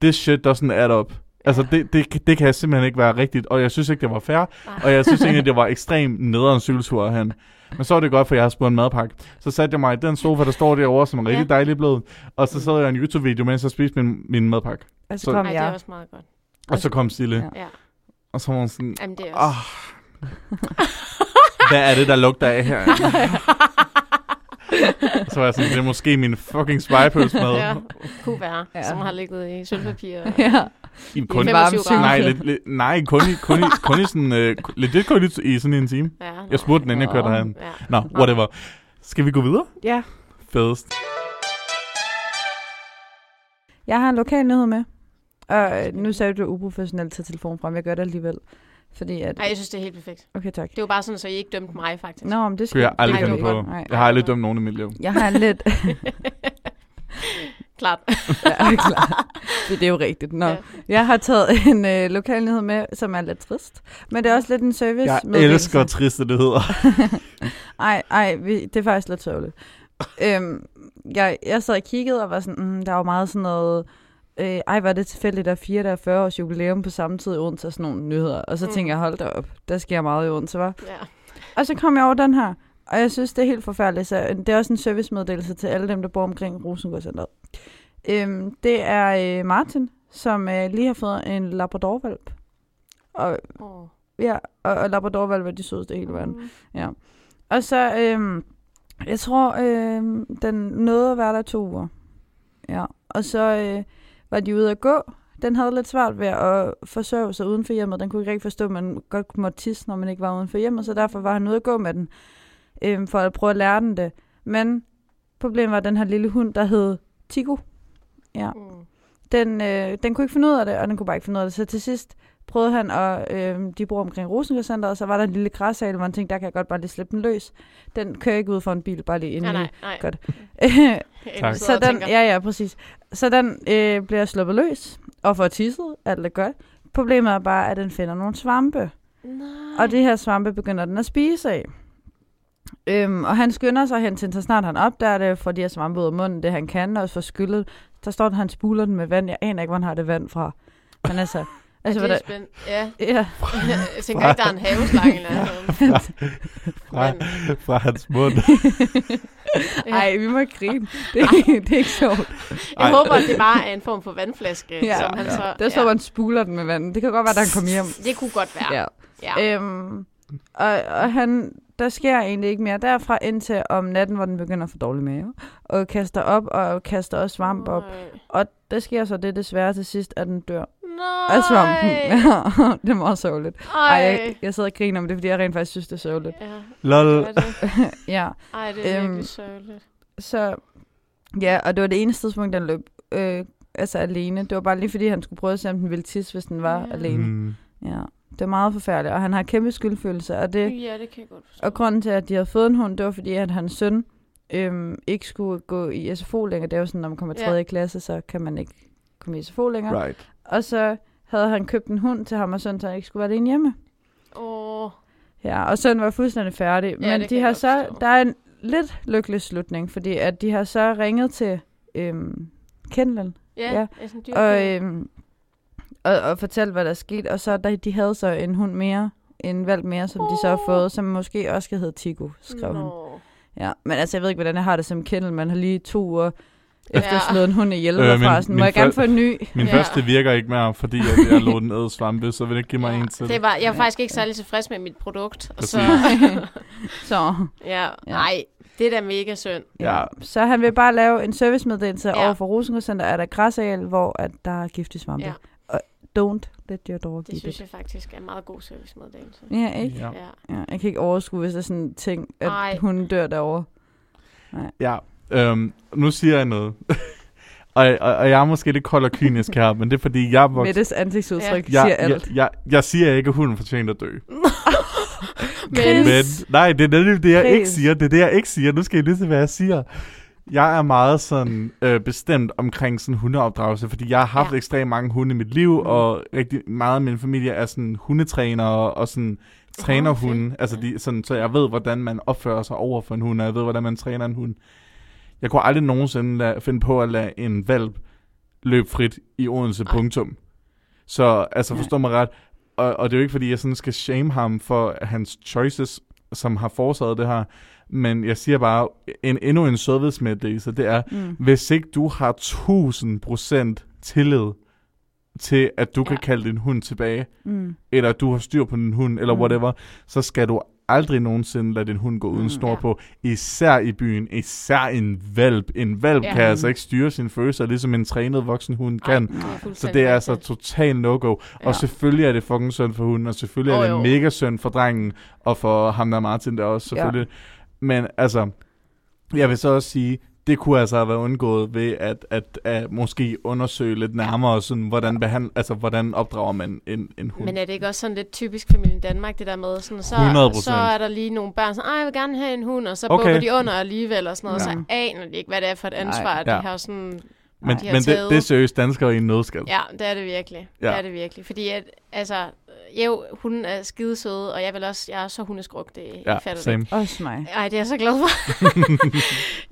this shit doesn't add up. Altså, det, det, det kan simpelthen ikke være rigtigt, og jeg synes ikke, det var fair, og jeg synes egentlig, det var ekstremt nederen cykeltur han. Men så er det godt, for jeg har spurgt en madpakke. Så satte jeg mig i den sofa, der står derovre, som er rigtig Ja. dejligt blød, og så så jeg en YouTube-video, mens jeg spiste min, min madpakke. Og så Så- kom Ej, det er jeg. også meget godt. Og så kom Sille, Ja. Ja. og så var hun sådan, Jamen, det er også... ah, hvad er det, der lugter af her? så var jeg sådan, det er måske min fucking spejepølsmad. Ja, kunne være, Ja. ja. som har ligget i sølvpapir. Og... ja. I kun, 25 varm grader. nej, lidt, lidt, nej, kun i, kun i, kun i sådan, øh, lidt, lidt kun i, i sådan en time. Ja, Jeg spurgte den, inden jeg kørte herhen. Ja. Nå, whatever. Skal vi gå videre? ja. Fedest. Jeg har en lokal nyhed med. Og øh, nu sagde du, du uprofessionelt til telefonen frem. Jeg gør det alligevel. Fordi at... Ej, jeg synes, det er helt perfekt. Okay, tak. Det var bare sådan, så I ikke dømte mig, faktisk. Nå, men det skal jeg aldrig Nej, det på. Nej. Jeg har aldrig dømt nogen i mit liv. Jeg har en lidt... Klart. ja, klar. Det, det er jo rigtigt. Nå. Ja. Jeg har taget en øh, lokal nyhed med, som er lidt trist. Men det er også lidt en service. Jeg meddelelse. elsker triste nyheder. Ej, ej, vi, det er faktisk lidt sørgeligt. øhm, jeg, jeg sad og kiggede og var sådan, mm, der var meget sådan noget, øh, ej, var det tilfældigt, der er 4, der er 40 års jubilæum på samme tid i Odense og sådan nogle nyheder. Og så mm. tænkte jeg, hold da op, der sker meget i Odense, var. Ja. Og så kom jeg over den her, og jeg synes, det er helt forfærdeligt. Så det er også en servicemeddelelse til alle dem, der bor omkring Rosengårdscenteret. Øhm, det er øh, Martin, som øh, lige har fået en Labradorvalp. Og, Oh. ja, og, og Labradorvalp er de sødeste i hele verden. Mm. Ja. Og så, øhm, jeg tror, øhm, den nåede at være der to uger. Ja. Og så øh, var de ude at gå. Den havde lidt svært ved at forsørge sig uden for hjemmet. Den kunne ikke rigtig forstå, at man godt måtte tisse, når man ikke var uden for hjemmet. Så derfor var han ude at gå med den, øhm, for at prøve at lære den det. Men problemet var den her lille hund, der hed Tigo. Ja. Mm. Den, øh, den kunne ikke finde ud af det, og den kunne bare ikke finde ud af det. Så til sidst prøvede han, og øh, de bor omkring Rosengårdscenteret, og så var der en lille græsal, hvor han tænkte, der kan jeg godt bare lige slippe den løs. Den kører ikke ud for en bil, bare lige ind Nej, i. nej, nej. Godt. Tak. så den, ja, ja, præcis. Så den øh, bliver sluppet løs, og får tisset, alt er godt. Problemet er bare, at den finder nogle svampe. Nej. Og de her svampe begynder den at spise af. Øhm, og han skynder sig hen til, så snart han opdager det, får de her svampe ud af munden, det han kan, og får skyllet. Der står, at han spuler den med vand. Jeg aner ikke, hvor han har det vand fra. Men altså... altså det hvad er spændende. Ja, ja, jeg tænker ikke, der er en haveslange eller noget. Fra, fra hans mund. Ej, vi må ikke grine. Det, er- det er ikke sjovt. Jeg Ej. håber, at det bare er en form for vandflaske, Ja. som han Ja. så... Der står, at man spuler den med vand. Det kan godt være, at han kommer hjem. Det kunne godt være. Ja. Ja. Øhm, og, og han, der sker egentlig ikke mere derfra indtil om natten, hvor den begynder at få dårlig mave. Og kaster op, og kaster også svamp op. Nej. Og der sker så det desværre til sidst, at den dør Nej. af svampen. Ja, det er meget sørgeligt. Ej, Ej. jeg, jeg sidder og griner om det, fordi jeg rent faktisk synes, det er sørgeligt. Ja, Lol. det det. ja, Ej, det er Øhm, virkelig sørgeligt. så... Ja, og det var det eneste tidspunkt, den løb øh, altså alene. Det var bare lige fordi, han skulle prøve at se, om den ville tisse, hvis den var ja. alene. Mm. Ja, det er meget forfærdeligt, og han har kæmpe skyldfølelse, og det... Ja, det kan jeg godt forstå. Og grunden til, at de havde fået en hund, det var fordi, at hans søn øhm, ikke skulle gå i SFO længere. Det er jo sådan, når man kommer i Ja. 3. klasse, så kan man ikke komme i SFO længere. Right. Og så havde han købt en hund til ham og søn, så han ikke skulle være alene hjemme. Åh, Ja, og søn var fuldstændig færdig. Ja, Men det de kan har så, forstå. der er en lidt lykkelig slutning, fordi at de har så ringet til øhm, Kendlen ja, Ja. ja. Og, øhm, og, og fortalt, hvad der er sket. Og så der, de havde så en hund mere, en valg mere, som de så har fået, som måske også skal hedde Tigo, skrev han. Ja, men altså, jeg ved ikke, hvordan jeg har det som kendel. Man har lige to uger efter Ja. slået en hund ihjel Øh, øh, min- fra. Sådan, må min jeg gerne få en ny? Min Ja. første virker ikke mere, fordi at jeg lå den æde svampe, så vil det ikke give mig ja. en til. Det var, jeg var faktisk ikke særlig tilfreds med mit produkt. Og så, så, ja, Ja. nej, det er da mega synd. ja. Ja. så han vil bare lave en servicemeddelelse Ja. ja. over for Rosengårdscenter, er der græsareal, hvor at der er giftig svampe. Ja. Don't let your dog Det eat synes it. jeg faktisk er en meget god servicemeddelelse. Ja, ikke? Ja. Ja. Ja, jeg kan ikke overskue, hvis der er sådan en ting, at Ej. hun dør derovre. Ja, øhm, nu siger jeg noget. og, og, og jeg er måske lidt kold og kynisk her, men det er fordi, jeg er vokset... Mettes ansigtsudtryk Jeg, siger jeg, alt. jeg, jeg siger ikke, at hunden fortjener at dø. Men, Men nej, det er nemlig det, jeg ikke Chris. siger. Det er det, jeg ikke siger. Nu skal I lytte til, hvad jeg siger. Jeg er meget sådan øh, bestemt omkring sådan hundeopdragelse, fordi jeg har haft Ja. ekstremt mange hunde i mit liv, Mm. og rigtig meget af min familie er sådan hundetrænere og sådan træner fedt. hunde. Altså de, sådan, så jeg ved, hvordan man opfører sig over for en hund, og jeg ved, hvordan man træner en hund. Jeg kunne aldrig nogensinde lade, finde på at lade en valp løbe frit i Odense Ej. punktum. Så altså forstå mig ret, og, og det er jo ikke fordi, jeg sådan skal shame ham for hans choices, som har forårsaget det her, men jeg siger bare, en, endnu en servicemeddelelse, det er, Mm. hvis ikke du har 1000% tillid til, at du ja. kan Ja. kalde din hund tilbage, Mm. eller at du har styr på din hund, eller Mm. whatever, så skal du aldrig nogensinde lade din hund gå uden Mm. snor Ja. på. Især i byen. Især en valp. En valp Ja. kan altså ikke styre sine følelser, ligesom en trænet voksen hund kan. Ej, er Så det er altså total no-go. Ja. Og selvfølgelig er det fucking synd for hunden, og selvfølgelig er Åh, det jo. mega synd for drengen, og for ham der Martin der også, selvfølgelig. Men altså, jeg vil så også sige, det kunne altså have været undgået ved at, at, at måske undersøge lidt nærmere, sådan, hvordan, behand, altså, hvordan opdrager man en, en hund. Men er det ikke også sådan lidt typisk familien Danmark, det der med, sådan, så, 100%. så er der lige nogle børn, sådan, jeg vil gerne have en hund, og så Okay. bukker de under alligevel, og sådan noget, Ja. så aner de ikke, hvad det er for et ansvar, Nej. de Ja. har sådan, men de har men det, taget. det er seriøst danskere i en nødskal. Ja, det er det virkelig. Ja. Ja. Det er det virkelig. Fordi at, altså, jo, hun er skidesøde, og jeg vil også, jeg er så hundeskruk, det Ja, jeg fatter det same. Også mig. Ej, det er jeg så glad for.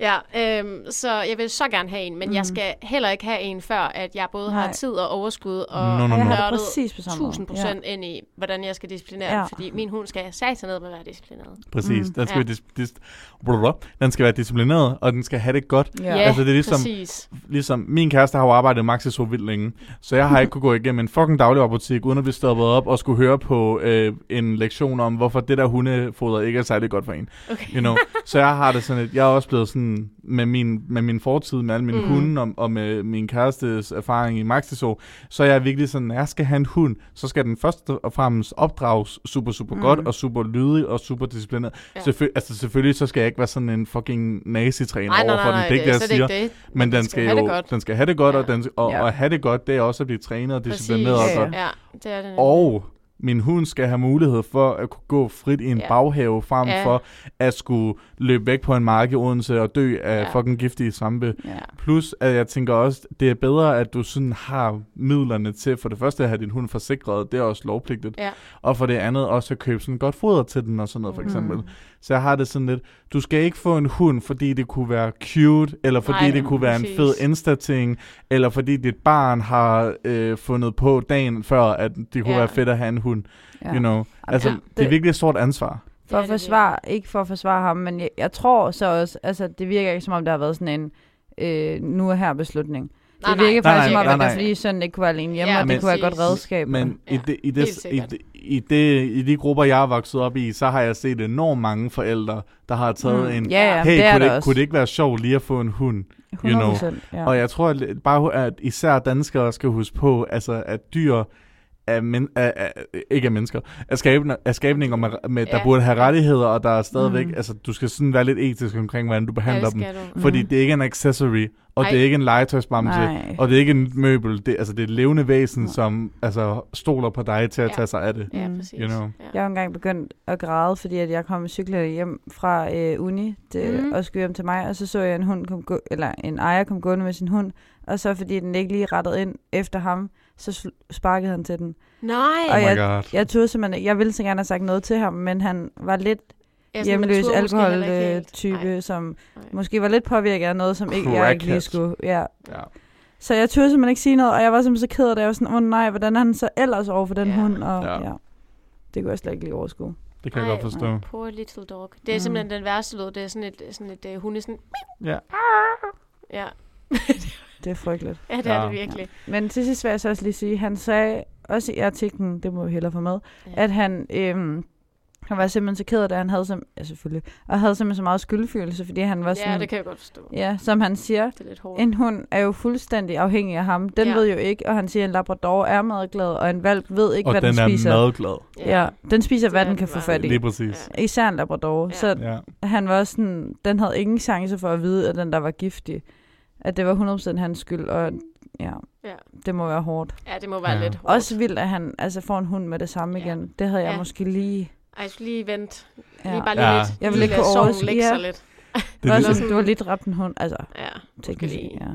ja, øhm, så jeg vil så gerne have en, men mm. jeg skal heller ikke have en, før at jeg både har Nej. tid og overskud, og Nå, nå, Jeg nå. har det præcis på samme måde. 1000 procent ind i, hvordan jeg skal disciplinere Ja. ja. fordi min hund skal satan ned med at være disciplineret. Præcis. Mm. Den, skal Ja. være dis- dis- blablabla. den skal være disciplineret, og den skal have det godt. Ja. Ja, Altså, det er ligesom- præcis. Ligesom, min kæreste har jo arbejdet i Maxi så vildt længe, så jeg har ikke kunne gå igennem en fucking dagligvarerbutik, uden at blive stoppet op og skulle høre på øh, en lektion om, hvorfor det der hundefoder ikke er særlig godt for en. Okay. You know? Så jeg har det sådan lidt, jeg er også blevet sådan, med min, med min fortid, med alle mine mm. Hunde, og, og med min kærestes erfaring i Maxi så, er jeg virkelig sådan, når jeg skal have en hund, så skal den først og fremmest opdrages super, super mm. Godt, og super lydig, og super disciplineret. Ja. Selvføl- altså selvfølgelig, så skal jeg ikke være sådan en fucking nazi-træner Nej, nej, over for nej, den, nej, det er ikke det, jeg siger. det. Men den skal, jo, den skal have det godt, ja. Og, den, og, Ja. og at have det godt, det er også at blive trænet og disciplineret Præcis. og godt. Ja, det er det. Og min hund skal have mulighed for at kunne gå frit i en ja. Baghave, frem Ja. for at skulle løbe væk på en mark i Odense og dø af Ja. fucking giftige svampe. Ja. Plus, at jeg tænker også, det er bedre, at du sådan har midlerne til, for det første at have din hund forsikret, det er også lovpligtigt. Ja. Og for det andet også at købe sådan godt foder til den og sådan noget, for Mm. Så jeg har det sådan lidt, du skal ikke få en hund, fordi det kunne være cute, eller fordi Nej, det kunne være en præcis. fed Insta-ting, eller fordi dit barn har øh, fundet på dagen før, at det kunne Ja. være fedt at have en hund. Ja. You know? Altså, Ja. det er virkelig et stort ansvar. For Det at det forsvare, ikke for at forsvare ham, men jeg, jeg tror så også, altså det virker ikke som om, der har været sådan en øh, nu er her beslutning. Nej, det virker nej, faktisk som nej, om, nej, at det er nej. fordi sønnen ikke kunne være alene hjemme, Ja, og det kunne være godt redskab. Men i, det, i, det, i, det, i, det, i de grupper, jeg er vokset op i, så har jeg set enormt mange forældre, der har taget Mm. en, Ja, ja, hey, det kunne, det, også. kunne det ikke være sjovt lige at få en hund? 100 know. ja. Og jeg tror at bare, at især danskere skal huske på, altså, at dyr er, men, er, er, ikke er mennesker, er, skabne, er skabninger, med, med, der Ja. burde have rettigheder, og der er stadigvæk, Mm. altså du skal sådan være lidt etisk omkring, hvordan du behandler dem. du. Fordi Mhm. det er ikke en accessory, og Ej. det er ikke en legetøjsbamse, og det er ikke en møbel. Det, altså, det er et levende væsen, Nej. som altså, stoler på dig til at Ja. tage sig af det. Ja, Mm. præcis. You know. Ja. Jeg har engang begyndt at græde, fordi at jeg kom cyklet hjem fra øh, uni det, Mhm. og skulle hjem til mig, og så så jeg en hund kom gå, eller en ejer kom gående med sin hund, og så fordi den ikke lige rettede ind efter ham, så sparkede han til den. Nej, Og Oh my jeg- god. Jeg turde simpelthen jeg ville så gerne have sagt noget til ham, men han var lidt Ja, hjemløs alkohol-type, Nej, som nej. måske var lidt påvirket af noget, som ikke, jeg ikke lige skulle. Ja. Ja. Så jeg turde simpelthen ikke sige noget, og jeg var simpelthen så ked af det. Jeg var sådan, åh oh, nej, hvordan er han så ellers over for den Ja. hund? Og, Ja. ja. Det kunne jeg slet ikke lige overskue. Det kan jeg Ej, godt forstå. Poor little dog. Det er Mm. simpelthen den værste lyd. Det er sådan et, sådan et uh, hunde sådan... Ja. Ja. Det er frygteligt. ja, det er Ja. det virkelig. Men til sidst vil jeg så også lige sige, han sagde også i artiklen, det må vi hellere få med, Ja. at han, øhm, han var simpelthen så ked af det, han havde, som, ja, selvfølgelig, og havde simpelthen så meget skyldfølelse, fordi han var sådan, Ja, det kan jeg godt forstå. ja, som han siger, Det er lidt hårdt. en hund er jo fuldstændig afhængig af ham. Den Ja. ved jo ikke, og han siger, at en labrador er madglad, og en valp ved ikke, Og hvad den, den, er spiser. madglad. Ja, den spiser, Det hvad er den den kan få fat i. Lige præcis. Især en labrador. Ja. Så Ja. han var også sådan, den havde ingen chance for at vide, at den der var giftig. At det var 100% hans skyld, og ja, Ja. det må være hårdt. Ja, det må være Ja. lidt hårdt. Også vildt, at han altså, får en hund med det samme Ja. igen. Det havde jeg Ja. måske lige... Ej, jeg skulle lige vente. Ja. Lige bare lige Ja. lidt. Jeg vil lige ikke kunne overskue- ja. lidt. Det Det er var ligesom, sådan, du har lige dræbt en hund. Altså, Ja, teknisk lige. ja.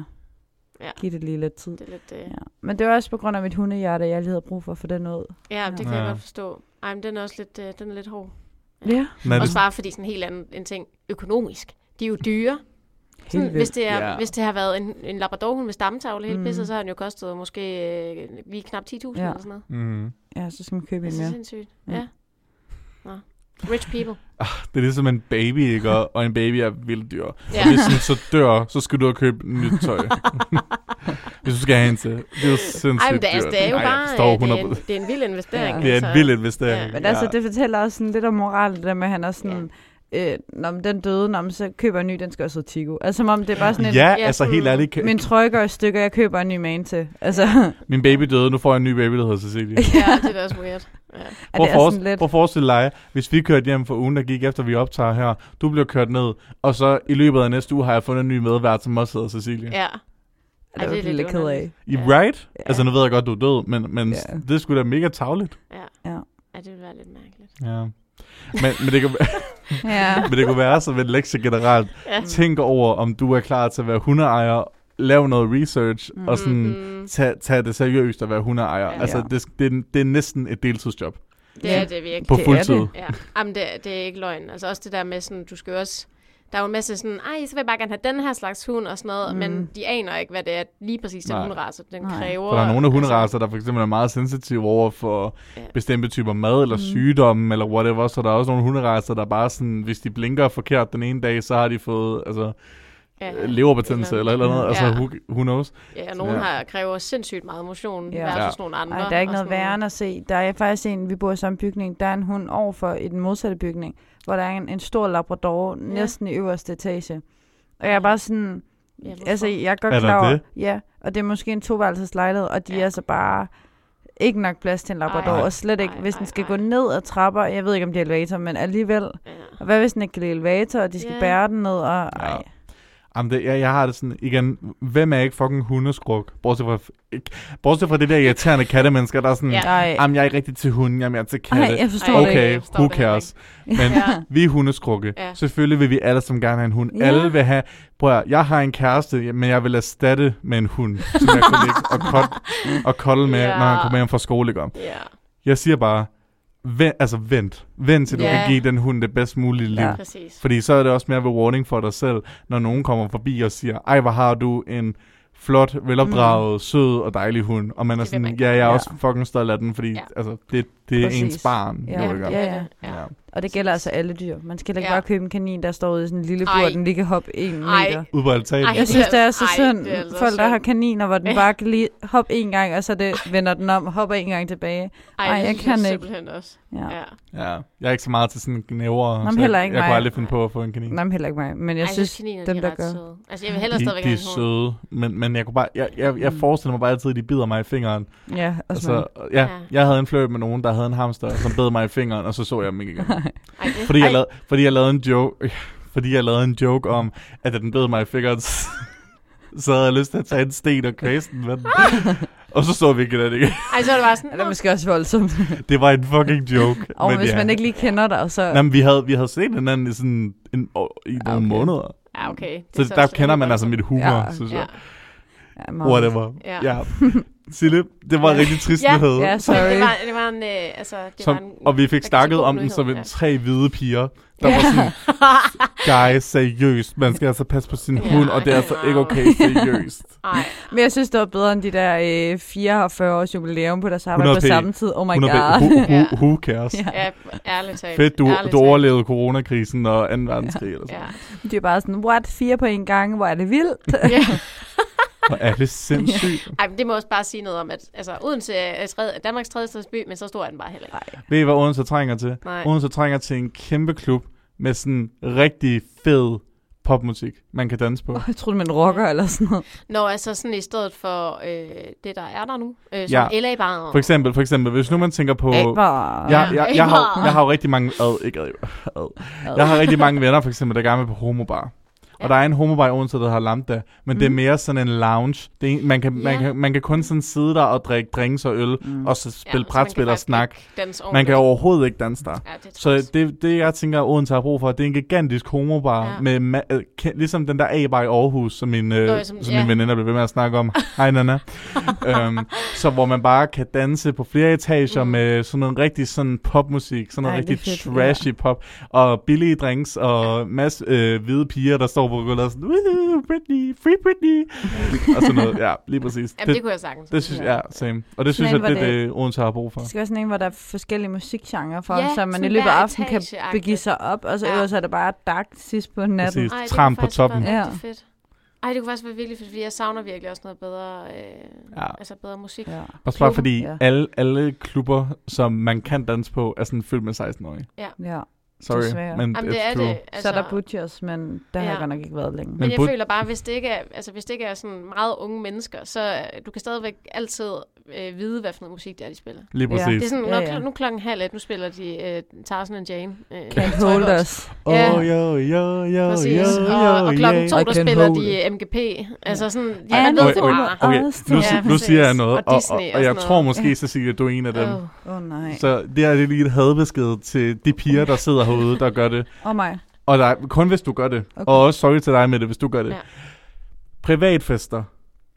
Ja. Giv det lige lidt tid. det er lidt... Øh... Ja. Men det var også på grund af mit hundehjerte, jeg lige havde brug for at få den ud. Ja, det kan Ja. jeg godt forstå. Ej, men den er også lidt, øh, den er lidt hård. Ja. Men er Også det, bare fordi sådan en helt anden en ting økonomisk. De er jo dyre. Sådan, hvis, det er, Ja. hvis det har været en, en labradorhund med stamtavle helt Mm. pisset, så har den jo kostet måske øh, lige knap 10.000 Ja. ja. eller sådan noget. Mm. Ja, så skal man købe Det en er så mere. sindssygt. Ja. Ja. Nå. Rich people. Det er ligesom en baby, ikke? Og og en baby er vildt dyr. Ja. Og hvis den så dør, så skal du have købt nyt tøj. hvis du skal have en til. Det er jo sindssygt Ej, men det, er, altså, dyrt. det er jo Ej, bare øh, det, er 100%. en, det er en vild investering. Ja. Det er altså. en vild investering. Ja. Men altså, det fortæller også sådan lidt om moral, det der med, at han er sådan, øh, når den døde, når man så køber en ny, den skal også hedde Tigo. Altså som om det er bare sådan en, Ja, Ja, altså helt ærligt. kan- min trøje går i stykker, jeg køber en ny man til. Altså, Min baby døde, nu får jeg en ny baby, der hedder Cecilie. Ja, det er da også weird. Ja. Prøv det at, er forest- lidt... prøv at forestille dig, hvis vi kørte hjem for ugen, der gik efter vi optager her. Du bliver kørt ned, og så i løbet af næste uge har jeg fundet en ny medvært, som også hedder Cecilie. ja. Det er jeg lidt ked af. I Ja. right? Ja. Altså nu ved jeg godt, du er død, men, men Ja. det er sgu da mega tavligt. Ja. Ja. ja, det vil være lidt mærkeligt. Ja. Men, men, det kan, Ja. men det kunne være som en lektie generelt. Ja. Tænk over, om du er klar til at være hundeejer, lav noget research, Mm. og sådan Mm, tage, tage det seriøst at være hundeejer. Ja. Altså, det, det, er- det er næsten et deltidsjob det er det virkelig. på Det er fuldtid. det. Ja, Jamen, det, det er ikke løgn. Altså også det der med sådan, du skal også... Der er jo en masse sådan, ej, så vil jeg bare gerne have den her slags hund og sådan noget, Mm. men de aner ikke, hvad det er lige præcis den Nej. hunderace, den Nej. kræver. For der er nogle af Altså, hunderacer, der for eksempel er meget sensitive over for Ja. bestemte typer mad, eller Mm. sygdomme, eller whatever. Så der er også nogle hunderacer, der bare sådan, hvis de blinker forkert den ene dag, så har de fået altså, ja, ja, leverbetændelse, et eller eller andet. Ja. Altså, Ja. who, who knows? Ja, og nogle Ja. har, kræver sindssygt meget motion Ja. ja. versus Ja. nogle andre. Ej, der er ikke og noget værre end at se. Der er faktisk en, vi bor i samme bygning, der er en hund overfor i den modsatte bygning, hvor der er en, en stor labrador ja. næsten i øverste etage. Og jeg er bare sådan, Ja, altså jeg er godt Er klar over, det? ja, og det er måske en toværelses lejlighed, og de Ja. er altså bare ikke nok plads til en labrador, Ej. og slet ikke, Ej, hvis den skal ej. gå ned ad trapper, jeg ved ikke om det er elevator, men alligevel, Ja. og hvad hvis den ikke kan lide elevator, og de skal Ja. bære den ned, og ej. Jamen, det, jeg, jeg har det sådan, igen, hvem er ikke fucking hundeskruk? Bortset fra, ikke, bortset fra det der irriterende kattemennesker, der er sådan, Ja. Ej, jamen, jeg er ikke rigtig til hunde, jamen, jeg er til ej, katte. jeg forstår Ej, det ikke. okay, who cares? Men Ja. vi er hundeskrukke. Ja. Selvfølgelig vil vi alle som gerne have en hund. Ja. Alle vil have, prøv at, jeg har en kæreste, men jeg vil erstatte med en hund, som jeg kan ligge og, kod, og kolde med, Ja. når han kommer hjem fra skole. Ikke? Ja. Jeg siger bare, vent, altså vent. Vent til du Ja. kan give den hund det bedst mulige liv. Ja. Præcis. Fordi så er det også mere rewarding for dig selv, når nogen kommer forbi og siger, ej, hvor har du en flot, velopdraget, mm. sød og dejlig hund. Og man er sådan, man ja, jeg er gerne. også fucking stolt af den, fordi Ja. altså, det, det er Præcis. ens barn. Ja. jo, ikke? Ja, ja. ja. ja. Og det gælder altså alle dyr. Man skal ikke Ja. bare købe en kanin, der står ude i sådan en lille bur, Ej. den lige kan hoppe en Ej. meter. Ude på altanen. Ej. Jeg synes, det er så Ej, synd. er altså Folk, der synd. har kaniner, hvor den bare kan lige hoppe en gang, og så det vender den om og hopper en gang tilbage. Ej, Ej, det jeg synes kan ikke. simpelthen også. Ja. Ja. Jeg er ikke så meget til sådan knæver. men så heller jeg, ikke jeg kunne mig. aldrig finde på at få en kanin. Nej, men heller ikke mig. Men jeg Ej, synes, kaniner, dem, de der er gør. søde. Altså, jeg vil hellere de, stadigvæk de have er en hund. søde, men, men jeg, kunne bare, jeg, jeg, jeg Mm. forestiller mig bare altid, at de bider mig i fingeren. ja, og Altså, ja, jeg havde en flirt med nogen, der havde en hamster, som bed mig i fingeren, og så så jeg dem ikke igen. Fordi jeg, lavede, fordi jeg lavede en joke, fordi jeg lavede en joke om, at da den bed mig i fingeren, så havde jeg lyst til at tage en sten og kvæse den med den. og så så vi ikke den igen. ej, så er det bare sådan, det er "Nå, måske også voldsomt. Det var en fucking joke. og men hvis ja. man ikke lige kender dig, så... Jamen, vi havde, vi havde set hinanden i sådan en, i nogle okay. måneder. Ja, okay. Det Så er der kender man altså mit humor, Ja. synes jeg. Ja, meget. Whatever. Ja. Ja. Sille, det var en Ja. rigtig trist Ja. nyhed. Ja, sorry. det var, det var en, øh, altså, det Som, var en, og vi fik snakket om den som en ja. tre hvide piger, der Ja. var sådan, guys, seriøst, man skal altså passe på sin Ja, hund, og det er altså ikke okay, seriøst. Ej, Men jeg synes, det var bedre end de der øh, 44 års jubilæum på deres arbejde 100 på samme tid. Oh my 100 god. who, who, Ja. who cares? Ja. ja, ærligt talt. Fedt, du, ærligt du overlevede coronakrisen og 2. verdenskrig eller sådan. Ja. De er bare sådan, what? Fire på en gang? Hvor er det vildt? ja. Og er det sindssygt? Ej, men det må også bare sige noget om, at altså, Odense er tredje, Danmarks tredje største by, men så stor er den bare heller ikke. Ved I, hvad Odense trænger til? Nej. Odense trænger til en kæmpe klub med sådan rigtig fed popmusik, man kan danse på. Jeg troede, man rocker eller sådan noget. Nå, altså sådan i stedet for øh, det, der er der nu. Øh, Ja. som LA Bar. For eksempel, for eksempel, hvis nu man tænker på... Æber. Jeg, jeg, jeg, har, jeg har jo rigtig mange... Ad, ikke ad, ad. Jeg har rigtig mange venner, for eksempel, der gerne vil på homobar. Og Ja. der er en homobar i Odense, der har Lambda, men mm. det er Mhm. mere sådan en lounge. Det er, man, kan, man, Ja. kan, man kan kun sådan sidde der og drikke drinks og øl, Mm. og så spille man brætspil og snak. Man kan overhovedet ikke danse der. Ja, det Så det, det, jeg tænker, Odense har brug for, det er en gigantisk homobar, Ja. med ma- øh, ligesom den der A-bar i Aarhus, som min, øh, Nå, ja, som- som ja. min veninder blev ved med at snakke om. Hej, Nana. øhm, så hvor man bare kan danse på flere etager Mm. mm. med sådan noget rigtig sådan popmusik, sådan noget Ej, rigtig fedt, trashy pop, og billige drinks, og masse øh, hvide piger, der står på gulvet sådan, Woohoo, Britney, free Britney. og sådan noget, ja, lige præcis. Jamen, det, kunne jeg sagtens. det synes jeg, ja, same. Og det synes jeg, det er hvor det, Odense har brug for. Det skal være sådan en, hvor der er forskellige musikgenre for, Ja, så man i løbet af aftenen kan begive sig op, og så Ja. så er det bare dark sidst på natten. Præcis. Ej, det Tram på toppen. Ja. fedt. Ej, det kunne faktisk være virkelig fedt, fordi jeg savner virkelig også noget bedre, øh, Ja. altså bedre musik. Ja. Også bare fordi ja. alle, alle klubber, som man kan danse på, er sådan fyldt med 16-årige. ja. Sorry, Desværre. men Jamen, det er true. det. Altså, så er der Butchers, men der har Ja. jeg godt nok ikke været længe. Men, Men jeg føler bare, hvis det ikke er, altså, hvis det ikke er sådan meget unge mennesker, så øh, du kan stadigvæk altid øh, vide, hvad for noget musik det er, de spiller. Lige Ja. præcis. Det er sådan, Ja, nu, ja. nu klokken halv et, nu spiller de øh, Tarzan and Jane. Øh, Can't hold us. Oh, Ja. yo, yo, yo, Præcis. yo, yo, og, og klokken to, I der spiller de MGP. Altså sådan, Ja, er nu nødt til okay, bare. okay. Nu, to. Ja, nu siger jeg noget, Og og, og, og og jeg tror måske, Cecilie, du er en af dem. Åh. Oh, nej. Så det er lige et hadbesked til de piger, der sidder herude, der gør det. Åh oh, mig. Og der er, kun hvis du gør det. Okay. Og også sorry til dig med det, hvis du gør det. Ja. Privatfester.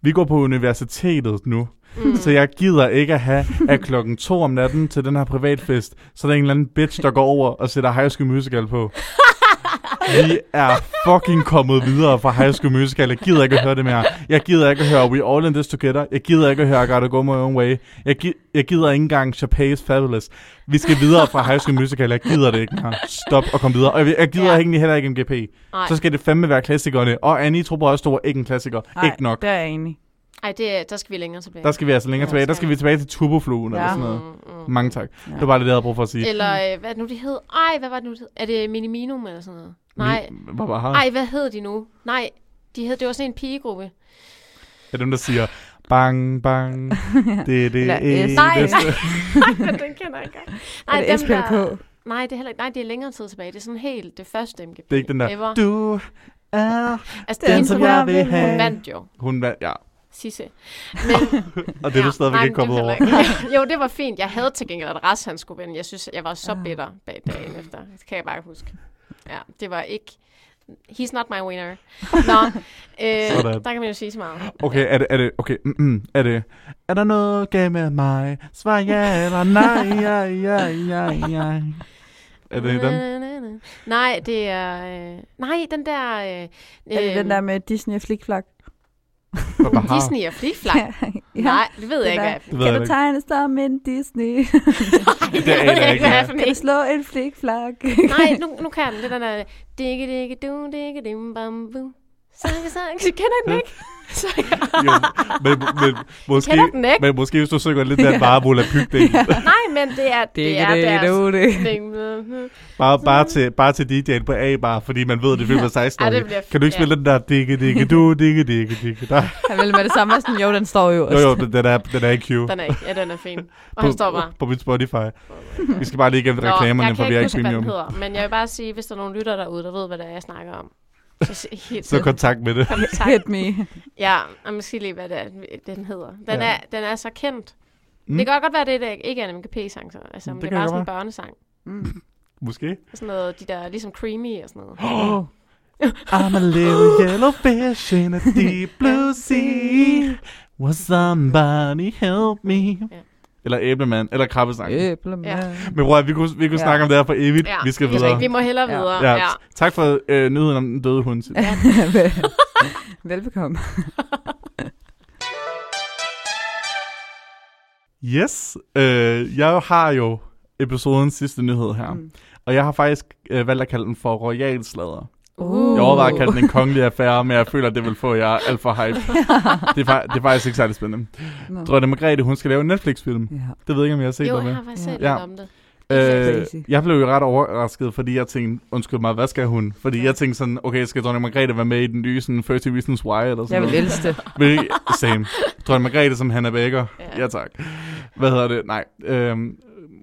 Vi går på universitetet nu, Mm. så jeg gider ikke at have, at klokken to om natten til den her privatfest, så er der en eller anden bitch, der går over og sætter High School Musical på. Vi er fucking kommet videre fra High School Musical. Jeg gider ikke at høre det mere. Jeg gider ikke at høre We All In This Together. Jeg gider ikke at høre I Gotta Go My Own Way. Jeg, gi- jeg gider ikke engang Chappelle's Fabulous. Vi skal videre fra High School Musical. Jeg gider det ikke mere. Stop og kom videre. Og jeg, jeg gider Ja. egentlig heller ikke MGP. Nej, Så skal det fandme være klassikerne. Og Annie tror også, er ikke en klassiker. Nej, ikke nok. der er jeg enig. Ej, det, er- der skal vi længere tilbage. Der skal vi altså længere Ja, tilbage. Der skal vi. tilbage til turbofluen ja. eller Ja. sådan noget. Mm, mm. Mange tak. Ja. Det var bare det, jeg havde brug for at sige. Eller, øh, hvad er det nu, de hed? Ej, hvad var det nu, de? Er det Miniminum eller sådan noget? Nej. Hvad var? Ej, hvad hed de nu? Nej, de hed, det var sådan en pigegruppe. Er dem, der siger, bang, bang, det er det Eller eneste. Nej, Nej, den kender jeg ikke. Er det dem? Der, nej, det er heller ikke. Nej, det er længere tid tilbage. Det er sådan helt det første MGP. Det er ikke den der, Ever. du er Altså, Den, det er en, som jeg vil hun have. vandt jo. Hun vandt, ja. Sisse. Men, Og det er du stadigvæk nej, ikke kommet over. er ikke- jo, det var fint. Jeg havde til gengæld, at Ras han skulle vinde. Jeg synes, jeg var så Ah. bitter bag dagen efter. Det kan jeg bare huske. Ja, det var ikke... He's not my winner. Nå, øh, Sådan. der kan man jo sige så meget. Okay, er det, er det, okay, mm, mm, er det, er der noget galt med mig? Svar ja eller nej, ja, ja, ja, ja. Er det den? Nej, det er... Øh, nej, den der... Øh, Er det den der med Disney Flikflak? Disney og flikflak. ja. Nej, det ved jeg Det ikke, der. hvad Det Kan jeg du ikke. tegne som en Disney? det, Det aner jeg ikke, hvad kan du en. slå en flikflak? Nej, nu, nu kan jeg den. Det er den der... Digge, digge, du, digge, dim, bam, bum. Sang, sang. Jeg kender den ikke. Så jeg, Jo, men, men, måske, den ikke. men måske hvis du synger lidt der bare volapyk Nej, men det er, det er deres... Ding, mhm. Bare, bare, til, bare til DJ'en på A bare, fordi man ved, det filmer 16 Ej, år. det Kan du ikke ja. spille den der digge, digge, du, digge, digge, digge. Der. Han vil med det samme sådan, jo, den står jo Jo, jo, den, den er, den er i queue. Den er ikke. Ja, den er fin. Og på, han står bare. på mit Spotify. Vi skal bare lige igennem reklamerne, jeg for vi er ikke premium. hedder. Men jeg vil bare sige, hvis der er nogen lytter derude, der ved, hvad det er, jeg snakker om. Så, helt Så kontakt med det. kontakt. Hit me. Ja, og måske lige, hvad det er, den hedder. Den, Ja. er, den er så kendt. Mm. Mm. Det kan godt være, det er ikke er en MGP-sang, så. Altså, Det det, det er bare sådan en børnesang. Mm. Måske. Sådan noget, de der, ligesom creamy og sådan noget. Oh. I'm a little yellow fish in a deep blue sea. Will somebody help me? Ja. Eller æblemand, eller krabbesang. Æblemand. Ja. Men bror, vi kunne, vi kunne Ja. snakke om det her for evigt. Ja, vi skal det er videre. rigtigt. Vi må hellere Ja. videre. Ja, Ja. Tak for øh, nyheden om den døde hund. Velbekomme. Yes, øh, jeg har jo episodens sidste nyhed her. Mm. Og jeg har faktisk øh, valgt at kalde den for Royal Slader. Uh. Jeg overvejer at kalde den en kongelig affære, men jeg føler, at det vil få jer alt for hype. det, er, det er faktisk ikke særlig spændende. Nå. Dronning Margrethe, hun skal lave en Netflix-film. Ja. Det ved jeg ikke, om jeg har set Jo, jeg har faktisk set Ja. lidt om det. Øh, jeg blev jo ret overrasket, fordi jeg tænkte, undskyld mig, hvad skal hun? Fordi Ja. jeg tænkte sådan, okay, skal dronning Margrethe være med i den nye sådan, 30 Reasons Why, eller sådan Jeg vil noget? elske det. Same. Dronning Margrethe som Hannah Baker. Ja, Ja. tak. Hvad hedder det? Nej. Øhm,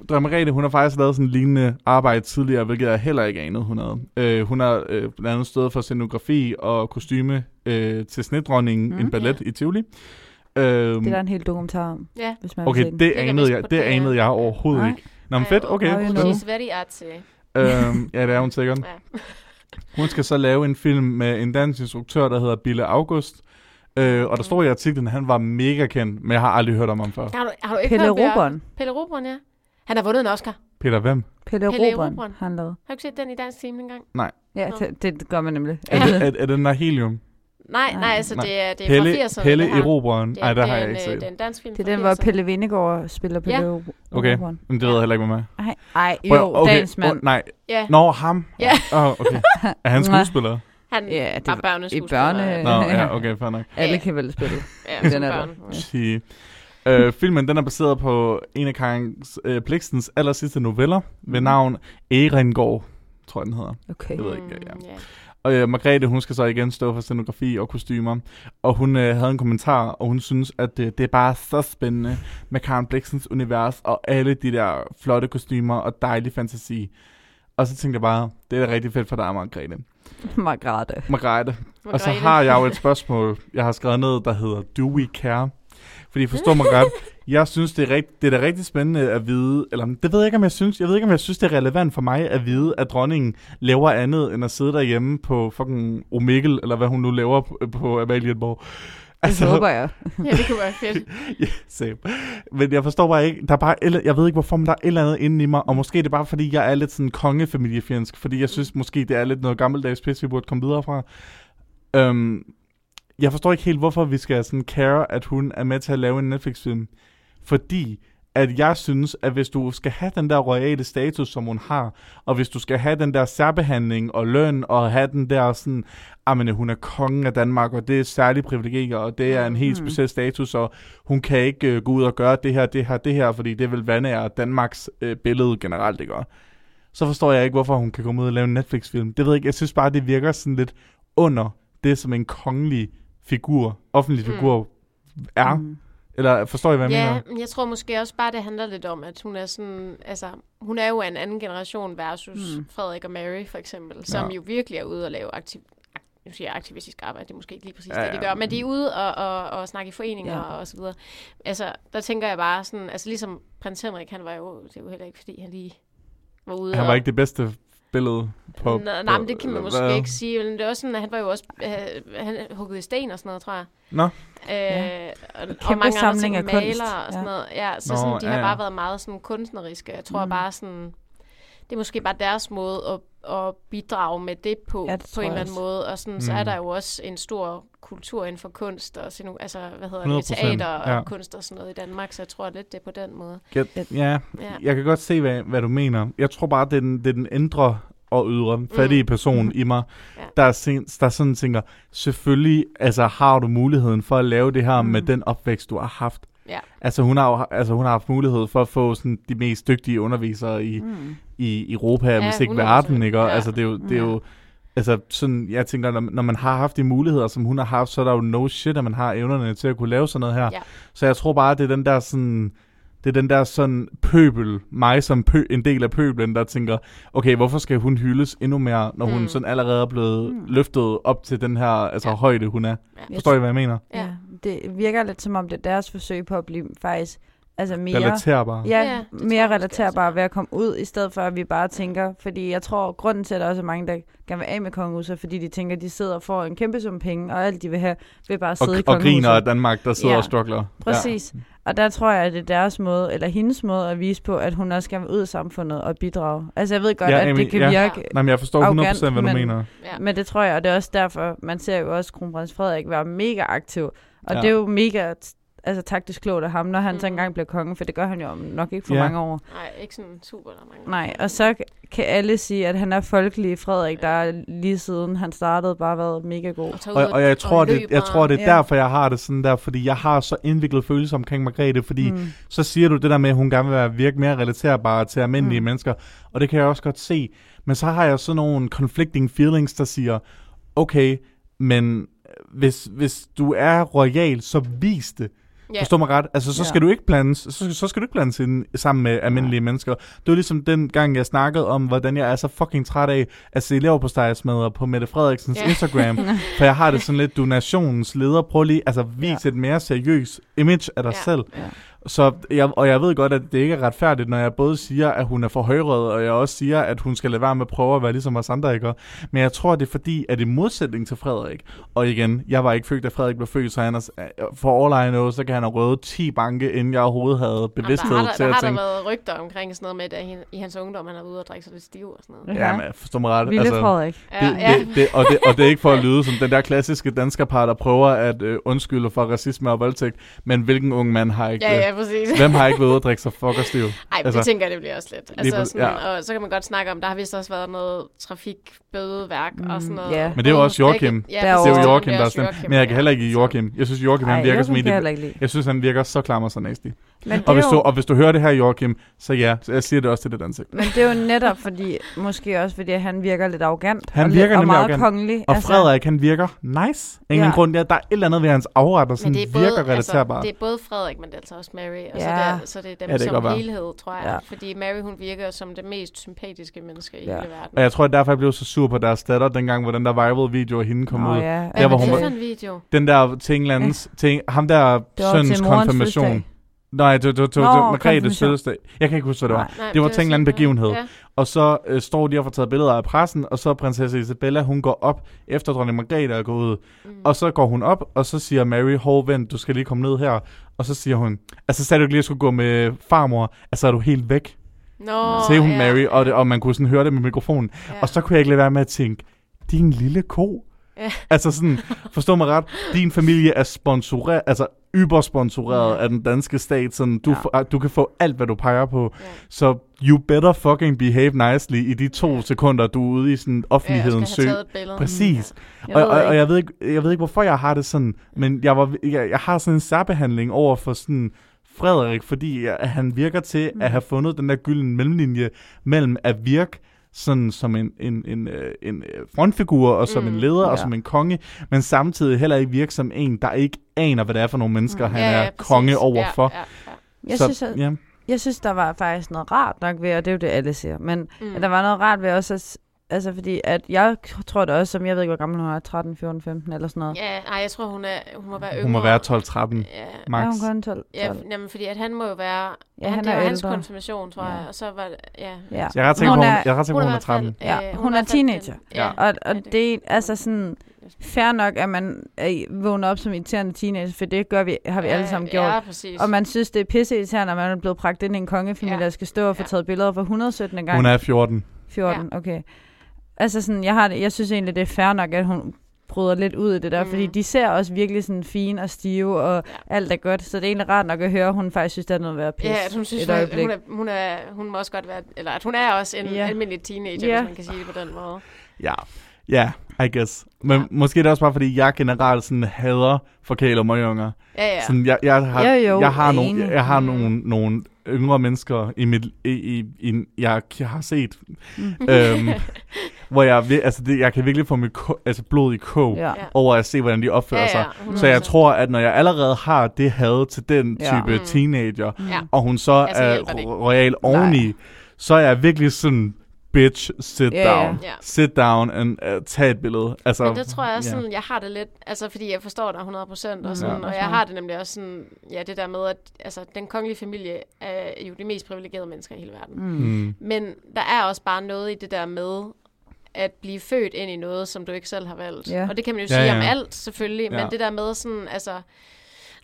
Dronning Margrethe, hun har faktisk lavet sådan en lignende arbejde tidligere, hvilket jeg heller ikke anede, hun havde. Øh, hun har øh, blandt andet stået for scenografi og kostyme øh, til Snedronningen, Mm. en ballet Ja. i Tivoli. Øhm, Det er der en hel dokumentar om, Ja. hvis man vil okay, det kan anede jeg, det anede jeg overhovedet Nej. ikke. Nå, men fedt, okay. She's very artsy. øhm, ja, det er hun sikkert. Ja. Hun skal så lave en film med en dansk instruktør, der hedder Bille August. Øh, og der står i artiklen, at han var mega kendt, men jeg har aldrig hørt om ham før. Har du, har du ikke Pelle? Robon. Pelle Robon, ja. Han har vundet en Oscar. Peter, hvem? Pelle Pelle Erobreren. han lavede. Har du ikke set den i dansk team engang? Ja, Nå. det, det gør man nemlig. Er, det, er, er den der helium? Nej, Nej. nej, altså Nej. det er, det er Pelle, fra 80'erne. Pelle. Erobreren? Er, Nej, der det har er jeg ikke øh, set. Det er en dansk film Det er den, hvor 80'erne. Pelle Vindegård spiller Pelle Ja. Erobreren. Okay, men det ved jeg heller ikke, med. Ej, ej, Prøv- jo, okay. dagens mand. Oh, nej, Ja, Nå, ham. Ja. Oh, okay. Er han skuespiller? han Ja, det var børneskuespiller. i børne- Nå, Ja. okay, fair nok. Alle kan vel spille. Ja, Den er børn. Øh, filmen den er baseret på en af Karen øh, Blixens aller sidste noveller ved Mhm. navn Ehrengård, tror jeg den hedder. Okay. Jeg ved ikke, ja. Mm, ja. Og øh, Margrethe, hun skal så igen stå for scenografi og kostymer. Og hun øh, havde en kommentar, og hun synes, at øh, det er bare så spændende med Karen Blixens univers og alle de der flotte kostymer og dejlig fantasi. Og så tænkte jeg bare, det er da rigtig fedt for dig, Margrethe. Margrethe. Margrethe. Og så Margrethe. har jeg jo et spørgsmål, jeg har skrevet ned, der hedder, Do we care? Fordi forstår mig godt, jeg synes, det er, rigt, det er da rigtig spændende at vide, eller det ved jeg ikke, om jeg synes, jeg ved ikke, om jeg synes, det er relevant for mig at vide, at dronningen laver andet, end at sidde derhjemme på fucking Omegle, eller hvad hun nu laver på, på Amalienborg. Det håber jeg. Ja, det kunne være fedt. ja, same. Men jeg forstår bare ikke, der er bare, jeg ved ikke hvorfor, men der er et eller andet inde i mig, og måske er det bare fordi, jeg er lidt sådan kongefamiliefjendsk, fordi jeg synes måske, det er lidt noget gammeldags pis, vi burde komme videre fra. Øhm, jeg forstår ikke helt, hvorfor vi skal sådan care, at hun er med til at lave en Netflix-film. Fordi at jeg synes, at hvis du skal have den der royale status, som hun har, og hvis du skal have den der særbehandling og løn, og have den der sådan, men hun er kongen af Danmark, og det er særlige privilegier, og det er en helt Mhm. speciel status, og hun kan ikke øh, gå ud og gøre det her, det her, det her, fordi det vil vandære Danmarks øh, billede generelt, ikke? Så forstår jeg ikke, hvorfor hun kan komme ud og lave en Netflix-film. Det ved jeg ikke, jeg synes bare, det virker sådan lidt under det, som en kongelig figur, offentlig Mm. figur er. Mm. Eller forstår I, hvad jeg ja, mener? men jeg tror måske også bare, det handler lidt om, at hun er sådan, altså, hun er jo af en anden generation versus Mm. mm. Frederik og Mary, for eksempel, som Ja. jo virkelig er ude og lave aktiv, ak, nu siger jeg aktivistisk arbejde, det er måske ikke lige præcis Ja, ja, det, de ja. gør, men de er ude og, og, og snakke i foreninger Ja. ja. og så videre. Altså, der tænker jeg bare sådan, altså ligesom prins Henrik, han var jo, det er jo heller ikke, fordi han lige var ude Han og... var ikke det bedste billede på... Nej, på nej, men det kan man måske hvad? ikke sige. Men det er også sådan, at han var jo også øh, han hugget i sten og sådan noget, tror jeg. Nå. Øh, Ja. og, og mange andre samling ting, af kunst. maler og sådan Ja. noget. Ja, så Nå, sådan, de ja, har bare været meget sådan kunstneriske. Jeg tror Mm. mm. bare sådan, det er måske bare deres måde at, at bidrage med det på, Ja, det på en eller anden måde. Og sådan, så er Mm. der jo også en stor kultur inden for kunst og sådan, altså, hvad hedder 100%, det, teater og ja. kunst og sådan noget i Danmark. Så jeg tror lidt, det er på den måde. Jeg, ja, Ja. jeg kan godt se, hvad, hvad du mener. Jeg tror bare, det er den, det er den indre og ydre fattige Mm. person Mhm. i mig, Ja. der, er, sen- der sådan tænker, selvfølgelig altså, har du muligheden for at lave det her Mm. med den opvækst, du har haft. Ja. Altså hun, har altså hun har haft mulighed for at få sådan, de mest dygtige undervisere i, Mm. i Europa, ja, hvis ikke 100%, verden, ikke? Og, ja. Altså det er jo, det er Ja. jo altså sådan, jeg tænker, når, når man har haft de muligheder, som hun har haft, så er der jo no shit, at man har evnerne til at kunne lave sådan noget her. Ja. Så jeg tror bare, det er den der sådan, det er den der sådan pøbel, mig som pø, en del af pøbelen, der tænker, okay, hvorfor skal hun hyldes endnu mere, når hun Mm. sådan allerede er blevet Mm. løftet op til den her altså, Ja. højde, hun er. Ja. Forstår I, hvad jeg mener? Ja. Ja. Det virker lidt som om, det er deres forsøg på at blive faktisk altså mere... Relaterbar. Ja, Ja, ja mere jeg måske relaterbar også, ja. ved at komme ud, i stedet for at vi bare tænker, fordi jeg tror, grunden til, at der også er mange, der gerne vil af med kongehuset, fordi de tænker, at de sidder og får en kæmpe sum penge, og alt de vil have, vil bare Og, sidde i og kongehuset. griner af Danmark, der sidder Ja. og struggler. Præcis. Og der tror jeg, at det er deres måde, eller hendes måde at vise på, at hun også skal ud af samfundet og bidrage. Altså jeg ved godt, Ja, at det kan ja. virke, Nej, men jeg forstår 100% Arrogant, hvad du men- mener. Ja. men det tror jeg, og det er også derfor, man ser jo også kronprins Frederik være mega aktiv. Og Ja. ja. det er jo mega altså, taktisk klogt af ham, når han mm. så Mhm. engang bliver konge, for det gør han jo om nok ikke for Ja. mange år. Nej, ikke sådan super der er mange. Nej, og så kan alle sige, at han er folkelig Frederik, der er lige siden han startede bare været mega god. Og, ud og jeg tror, det, jeg tror, det er Ja. derfor, jeg har det sådan der, fordi jeg har så indviklet følelser omkring Margrethe, fordi mm. Så siger du det der med, at hun gerne vil være, virke mere relaterbar til almindelige mm. Mm. mennesker, og det kan jeg også godt se. Men så har jeg sådan nogle conflicting feelings, der siger, okay, men hvis, hvis du er royal, så vis det. Ja. Forstår mig ret? Altså, så Ja. skal du ikke blandes, så, så skal du ikke blandes ind sammen med almindelige Nej. mennesker. Det var ligesom den gang, jeg snakkede om, hvordan jeg er så fucking træt af at se leverpostejsmadder på Mette Frederiksens Ja. Instagram. For jeg har det sådan lidt, du er nationens leder, prøv lige, altså vis Ja. et mere seriøst image af dig Ja. selv. Ja. Så jeg, og jeg ved godt, at det ikke er retfærdigt, når jeg både siger, at hun er for højrød, og jeg også siger, at hun skal lade være med at prøve at være ligesom os andre, ikke? Men jeg tror, det er fordi, at i modsætning til Frederik, og igen, jeg var ikke født, da Frederik blev født, så han er, for all I know, så kan han have røvet 10 banke, inden jeg overhovedet havde bevidsthed Jamen, der har, til der, der at har der tænke, været rygter omkring sådan noget med, at i hans ungdom, han har været ude og drikke sig lidt stiv og sådan noget. ja, men forstå mig ret. Vilde Frederik. Ja, det, ja. det, det, og, det, og det er ikke for at lyde som den der klassiske danskerpar, der prøver at øh, undskylde for racisme og voldtægt, men hvilken ung mand har ikke ja, det? Ja, præcis. Hvem har ikke været ude og drikke sig fuck og stiv? Ej, Altså, det tænker jeg, det bliver også lidt. Altså, præ- sådan, ja. Og så kan man godt snakke om, der har vist også været noget trafikbødeværk mm, og sådan noget. ja. Men det er jo også Joachim. Ja, Det er jo Joachim, der er stemt. Men jeg kan heller ikke lide Joachim. Jeg synes, Joachim, han Ej, virker jeg som en. Jeg synes, han virker så klam og så nasty. Men Og hvis, du, jo, og hvis du hører det her, Joachim, så ja, så jeg siger det også til dit ansigt. men det er jo netop fordi, måske også fordi, han virker lidt arrogant. Han og virker lidt, og meget arrogant. kongelig. Og Frederik, han virker nice. Ingen Ja. grund. Ja, der er et eller andet ved hans afret, der sådan Men det er både, virker relaterbar. Altså, det er både Frederik, men det er altså også Mary. Og så, Ja. det er, så det er dem Ja, det som være. helhed, tror jeg. Ja. Fordi Mary, hun virker som det mest sympatiske menneske i Ja. hele verden. Og jeg tror, at derfor jeg blev så sur på deres datter, dengang, hvor den der viral video af hende kom Nå, ud. ja. Der, Hvad hvor var hun det for en video? Den der ting, landens, ting, ham der søns til konfirmation. Nej, det var det, det, Nå, var Margrethes fødselsdag. Jeg kan ikke huske, hvad det var. Nej. Det var var til en begivenhed. Ja. Og så øh, står de og får taget billeder af pressen, og så prinsesse Isabella, hun går op, efter dronning Margrethe er gået ud. Mm. Og så går hun op, og så siger Mary, hov vent, du skal lige komme ned her. Og så siger hun, altså sagde du ikke lige, at jeg skulle gå med farmor? Altså er du helt væk? Nå, Sagde hun ja, Mary, og, det, og man kunne sådan høre det med mikrofonen. ja. Og så kunne jeg ikke lade være med at tænke, din lille ko. Ja. Altså sådan, forstå mig ret, din familie er sponsoreret, altså ybersponsoreret Ja. af den danske stat, sådan du, Ja. ja. du kan få alt, hvad du peger på. Ja. Så you better fucking behave nicely i de to Ja. sekunder, du er ude i sådan Ja, offentlighedens skal sø. have taget et billede. Præcis. Jeg Og, ved og, og jeg, ved ikke, jeg ved ikke, hvorfor jeg har det sådan, men jeg, var, jeg, jeg har sådan en særbehandling over for sådan Frederik, fordi han virker til Mm. at have fundet den der gyldne mellemlinje mellem at virke sådan som en, en, en, øh, en øh, frontfigur, og som Mm. en leder, og Ja. som en konge, men samtidig heller ikke virke som en, der ikke aner, hvad det er for nogle mennesker, Mm. han Ja, er ja, præcis. konge overfor. Ja, ja, ja. Jeg, så, synes, at, ja. jeg synes, der var faktisk noget rart nok ved, og det er jo det, alle siger, men mm. at der var noget rart ved også, at, altså fordi at jeg tror det også, som jeg ved ikke, hvor gammel hun er, 13, 14, 15 eller sådan noget. Ja, nej, jeg tror, hun, er, hun må være yngre. Hun må være 12-13 Ja, max. Er hun kun 12? ja 12? jamen, fordi at han må jo være... Ja, han det er var hans konfirmation, tror Ja. jeg. Og så var det... Ja. Ja. Jeg er ret sikker Hun på, hun, er- jeg er ret sikker på, hun er i hvert fald, 13. Ja, hun i er den- teenager. Ja. Og, og Ja, det- det er altså sådan fair nok, at man er, vågner op som irriterende teenager, for det gør vi, har vi alle sammen gjort. Ja, præcis. Og man synes, det er pisse irriterende, at man er blevet pragt ind i en kongefamilie, Ja. der skal stå og få Ja. taget billeder for 117. gang. Hun er 14. 14, okay. Altså sådan, jeg, har det, jeg synes egentlig, det er fair nok, at hun bryder lidt ud i det der, Mm. mm. fordi de ser også virkelig sådan fine og stive, og Ja. alt er godt. Så det er egentlig rart nok at høre, at hun faktisk synes, det er noget at være pis. Ja, at hun synes, hun, hun, er, hun, er, hun må også godt være, eller at hun er også en Ja. almindelig teenager, Ja. hvis man kan sige det på den måde. Ja, ja, I guess. Men Ja. måske er det også bare, fordi jeg generelt sådan hader forkæler møgunger. Ja, ja. Sådan, jeg, jeg har, Jo, jo, jeg har, jeg nogle, enig. jeg har Mm. nogle, nogle yngre mennesker, i mit, i, i, i, jeg, jeg har set, Mm. øhm, hvor jeg, altså det, jeg kan virkelig få mit ko- altså blod i kog Ja. Ja. over at se, hvordan de opfører ja, sig. ja, Så jeg 100%. tror, at når jeg allerede har det had til den Ja. type Mm. teenager, Mm. Ja. og hun så Altså, er royal oveni, så er jeg virkelig sådan, bitch, sit ja. down. Ja. Sit down and uh, tag et billede. Altså, Men det tror jeg også ja. sådan, jeg har det lidt, altså fordi jeg forstår dig 100 procent, Mm. og, sådan, Ja. og jeg har det nemlig også sådan, ja, det der med, at altså, den kongelige familie er jo de mest privilegerede mennesker i hele verden. Mm. Mm. Men der er også bare noget i det der med, at blive født ind i noget, som du ikke selv har valgt. Ja. Og det kan man jo Ja, sige ja. om alt, selvfølgelig, Ja. men det der med sådan, altså,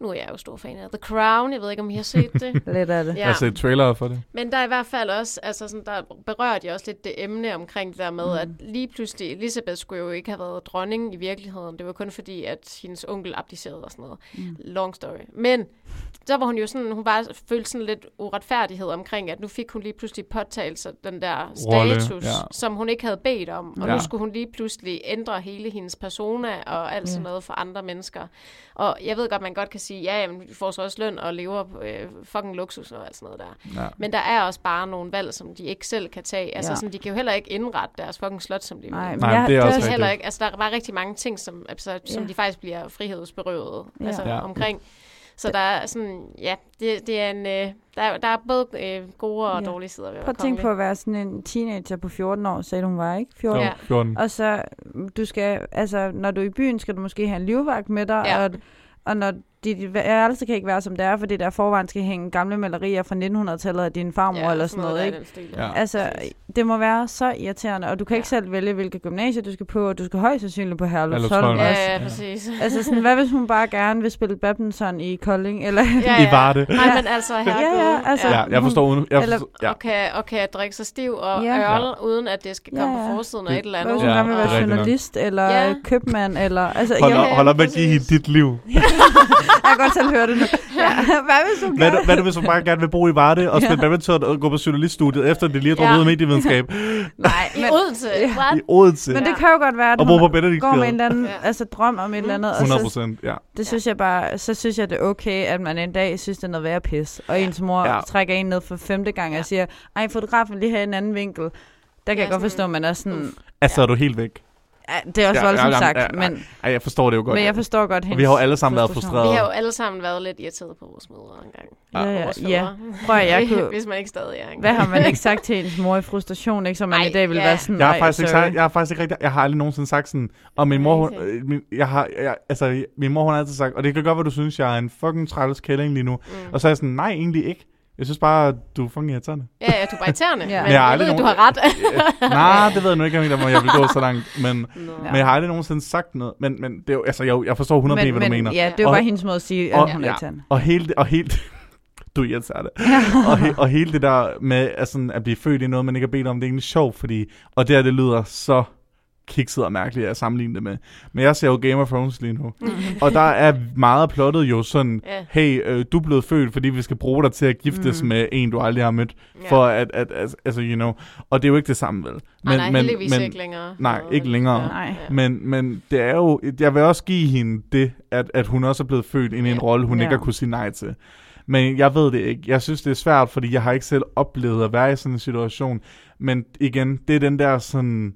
nu er jeg jo stor fan af The Crown, jeg ved ikke, om I har set det. Lidt af det. Ja. Jeg har set trailer for det. Men der er i hvert fald også, altså sådan, der berører de også lidt det emne omkring det der med, mm. at lige pludselig, Elisabeth skulle jo ikke have været dronning i virkeligheden. Det var kun fordi, at hendes onkel abdicerede og sådan noget. Mm. Long story. Men der var hun jo sådan, hun bare følte sådan lidt uretfærdighed omkring, at nu fik hun lige pludselig påtalt sig den der Rolle, status, ja. som hun ikke havde bedt om. Og Ja. nu skulle hun lige pludselig ændre hele hendes persona og alt sådan Ja. noget for andre mennesker. Og jeg ved godt, man godt kan sige, ja, jamen, vi får så også løn og lever på øh, fucking luksus og alt sådan noget der. Ja. Men der er også bare nogle valg, som de ikke selv kan tage. Altså, Ja. sådan, de kan jo heller ikke indrette deres fucking slot, som de vil. Nej, men Nej, jeg, det er også det er rigtigt. heller ikke, altså, der er bare rigtig mange ting, som, altså, som Ja. de faktisk bliver frihedsberøvet Ja. altså, Ja. omkring. Så der er sådan, ja, det, det er en, øh, der, der er både øh, gode og Ja. dårlige sider ved at Prøv at tænke på at være sådan en teenager på 14 år, sagde hun var, ikke? 14. Jo, Ja. 14. Og så, du skal, altså, når du er i byen, skal du måske have en livvagt med dig, Ja. og, og når dit værelse kan ikke være, som det er, fordi der forvejen skal hænge gamle malerier fra 1900-tallet af din farmor ja, eller sådan noget, ikke? stil. Ja. Altså, det må være så irriterende, og du kan ikke Ja. selv vælge, hvilket gymnasie du skal på, og du skal højst sandsynligt på Herlufsholm. Ja, ja, præcis. Altså sådan, hvad hvis hun bare gerne vil spille badminton i Kolding? Eller, ja, I Varde. Nej, men altså, herregud. ja, altså- Ja, jeg forstår. uden- Jeg Eller- forstår ja. Og, kan, og kan drikke sig stiv og Ja. ja. ørl, uden at det skal komme Ja, ja. på forsiden af Det- et eller hvad andet. hvis hun Ja, gerne vil det er være journalist, eller Ja. ja. købmand, eller... Altså, Hold, jeg, op, ja, hold op med at give hende dit liv. Jeg kan godt selv høre det nu. Ja. Hvad hvis hun Hvad, er- hvad hvis hun bare gerne vil bo i Varde og spille badminton og gå på journaliststudiet, efter det lige er droppet Ja. ud i medievidenskab Nej, I men, Odense. Ja. What? i Odense? men det kan jo godt være, at Og bo på hun går med en eller anden Ja. altså, drøm om et eller andet. Og 100 så, procent, ja. det synes jeg bare, så synes jeg, det er okay, at man en dag synes, det er noget værd pis. Og ens mor Ja. ja. trækker en ned for femte gang og Ja. siger, ej, fotografen lige have en anden vinkel. Der kan Ja, jeg godt forstå, at man er sådan... Altså, er du helt væk? Ja, det er også Ja, ja, voldsomt ja, ja, sagt, ja, ja. men, Ej, jeg forstår det jo godt. men jeg forstår godt hendes vi har jo alle sammen været frustrerede. Vi har jo alle sammen været lidt irriteret på vores mødre engang. Ja, ja, ja. Prøv at jeg kunne... Hvis man ikke stadig er engang. Hvad har man ikke sagt til ens mor i frustration, ikke? Så man Ej, i dag vil ja. være sådan, Jeg har, "Ej, faktisk ikke sorry." sagt, jeg har faktisk ikke rigtig, jeg har aldrig nogensinde sagt sådan, og min mor, hun, min, jeg har, jeg, altså, min mor, hun har altid sagt, og det kan godt være, du synes, jeg er en fucking træls kælling lige nu. Mm. Og så er jeg sådan, nej, egentlig ikke. Jeg synes bare, du er fucking irriterende. Ja, ja, du er bare irriterende. Ja. Men jeg har jeg, ved, du nogen- har ret. Nej, det ved jeg nu ikke, om jeg vil gå så langt. Men. Ja. men jeg har aldrig nogensinde sagt noget. Men, men det er jo, altså, jeg, jeg forstår 100 men, hvad du men, mener. Ja, det er Og- bare hendes måde at sige, at og- hun er ja. irriterende. Og helt, og helt, du er irriterende. og, he, og hele det der med at, sådan, at blive født i noget, man ikke har bedt om, det er egentlig sjovt, fordi, og det her, det lyder så kikset og mærkeligt at sammenligne det med. Men jeg ser jo Game of Thrones lige nu, og der er meget plottet jo sådan, Ja. hey, øh, du er blevet født, fordi vi skal bruge dig til at giftes Mm. med en, du aldrig har mødt, Ja. for at, at, at, altså, you know, og det er jo ikke det samme, vel? Men, nej, nej, heldigvis men, ikke længere. nej, ikke længere. Ja. Nej. Men, men det er jo, jeg vil også give hende det, at, at hun også er blevet født ind i en rolle, hun Ja. ikke har kunne sige nej til. Men jeg ved det ikke. Jeg synes, det er svært, fordi jeg har ikke selv oplevet at være i sådan en situation. Men igen, det er den der sådan...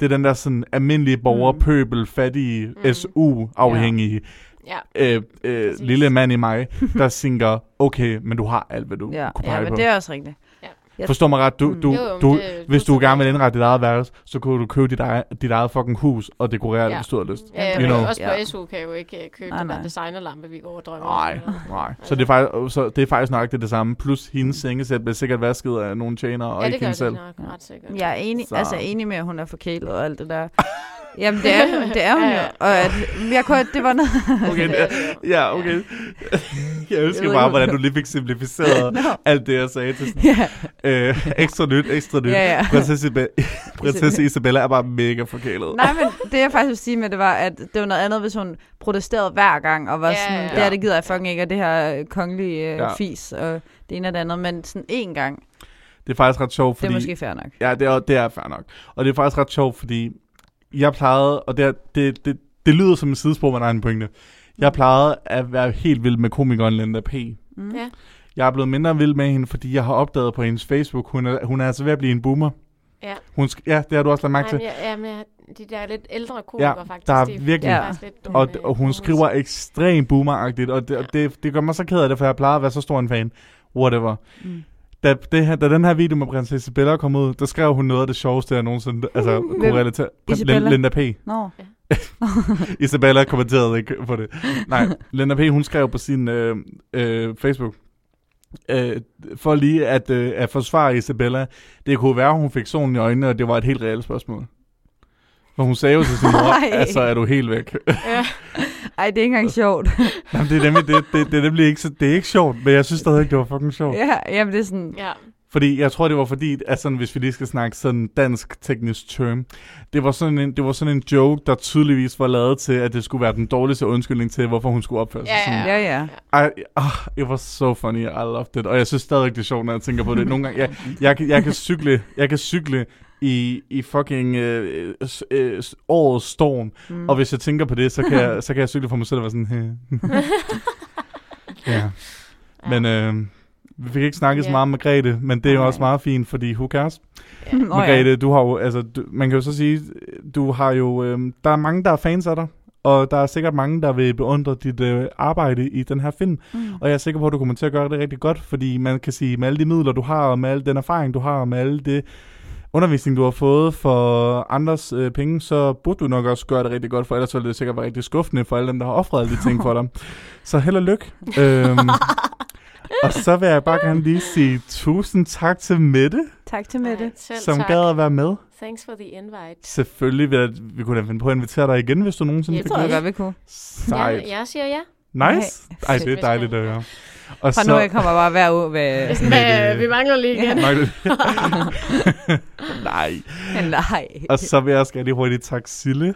Det er den der sådan almindelige Mm. pøbel, fattige, Mm. SU-afhængige Ja. øh, øh, Præcis. lille mand i mig, der tænker, okay, men du har alt, hvad du Ja, kunne ja pege men på. det er også rigtigt. Jeg- Forstår mig ret, du, Mm. du, Jo, jo, du, det hvis du gerne vil indrette dit eget værelse, så kunne du købe dit eget, dit eget fucking hus og dekorere det, Ja. hvis du har lyst. Ja, You know. også på Ja. SU kan jeg jo ikke øh, købe Nej, den der nej. designerlampe, vi går og drømmer Nej, nej. Så det er faktisk, så det er faktisk nok det, det samme. Plus hendes sengesæt bliver sikkert vasket af nogle tjenere, og Ja, ikke det gør hende det selv. nok ret sikkert. Jeg er enig, Så- altså enig med, at hun er forkælet og alt det der. Jamen, det er, det er hun jo. Og at, jeg kunne, det var noget... Okay, Det det, det ja, okay. Jeg ønsker ved bare, hvordan hvor- du lige fik simplificeret Nå. alt det, jeg sagde til sådan, ja, øh, ekstra nyt, ekstra nyt. ja, ja. Prinsesse, Ibe- Prinsesse Isabella er bare mega forkælet. Nej, men det jeg faktisk vil sige med det var, at det var noget andet, hvis hun protesterede hver gang, og var Ja, sådan, ja. det her, det gider jeg fucking ikke, og det her øh, kongelige øh, Ja. fis, og det ene og det andet, men sådan én gang, Det er faktisk ret sjovt, det fordi... er måske fair nok. Ja, det er, det er fair nok. Og det er faktisk ret sjovt, fordi jeg plejede, og det, det, det, det lyder som en sidespor, men der er en pointe. Jeg plejede at være helt vild med komikeren Linda P. Mm. Ja. Jeg er blevet mindre vild med hende, fordi jeg har opdaget på hendes Facebook, hun er, hun er altså ved at blive en boomer. Ja. Hun sk- ja, det har du også lagt mærke til. ja, men de der lidt ældre komikere Ja, faktisk. der er de virkelig- er Ja. faktisk lidt dumme Og, og hun skriver ekstremt boomeragtigt, og det, og det, det gør mig så ked af det, for jeg plejer at være så stor en fan. Whatever. Mm. Da, det her, da den her video med prinsesse Bella kom ud, der skrev hun noget af det sjoveste, jeg nogensinde altså, kunne relatere. Isabella? Linda P. Nå, Isabella kommenterede ikke på det. Nej, Linda P. hun skrev på sin øh, øh, Facebook, øh, for lige at, øh, at forsvare Isabella, det kunne være, hun fik solen i øjnene, og det var et helt reelt spørgsmål. For hun sagde jo til sin mor, Ej. altså er du helt væk. Ja. ej, det er ikke engang sjovt. Jamen, det er nemlig, det, det, det nemlig ikke, så, det er ikke sjovt, men jeg synes stadig ikke, det var fucking sjovt. ja, jamen det er sådan, ja. Fordi jeg tror, det var fordi, at sådan, hvis vi lige skal snakke sådan dansk teknisk term, det var, sådan en, det var sådan en joke, der tydeligvis var lavet til, at det skulle være den dårligste undskyldning til, hvorfor hun skulle opføre sig sådan. ja, ja. I, oh, it was so funny, I loved it. Og jeg synes stadig, det er sjovt, når jeg tænker på det. Nogle gange, jeg, jeg, kan- jeg kan cykle, jeg kan cykle i, i fucking øh, øh, årets storm, Mm. og hvis jeg tænker på det, så kan jeg, så kan jeg cykle for mig selv og være sådan, ja. Men øh, vi fik ikke snakket så Ja. meget med Grete, men det er jo Nej. også meget fint, fordi who cares? Nå, Margrethe, du har jo, altså, du, man kan jo så sige, du har jo, øh, der er mange, der er fans af dig, og der er sikkert mange, der vil beundre dit øh, arbejde i den her film, Mm. og jeg er sikker på, at du kommer til at gøre det rigtig godt, fordi man kan sige, med alle de midler, du har, og med al den erfaring, du har, og med alle det undervisning, du har fået for andres øh, penge, så burde du nok også gøre det rigtig godt, for ellers ville det sikkert være rigtig skuffende for alle dem, der har offret alle de ting for dig. Så held og lykke. øhm, og så vil jeg bare gerne lige sige tusind tak til Mette, Tak til Mette. Nej, selv som tak. gad at være med. Thanks for the invite. Selvfølgelig vil jeg, vi kunne da finde på at invitere dig igen, hvis du nogensinde Det fik tror jeg lyst. godt, vi kunne. Sejt. Ja, jeg siger ja. Nice. Ej, det er dejligt at høre. Og Fra nu af kommer bare hver uge ved... Men, vi mangler lige igen. Nej. Nej. Og så vil jeg også gerne lige hurtigt takke Sille.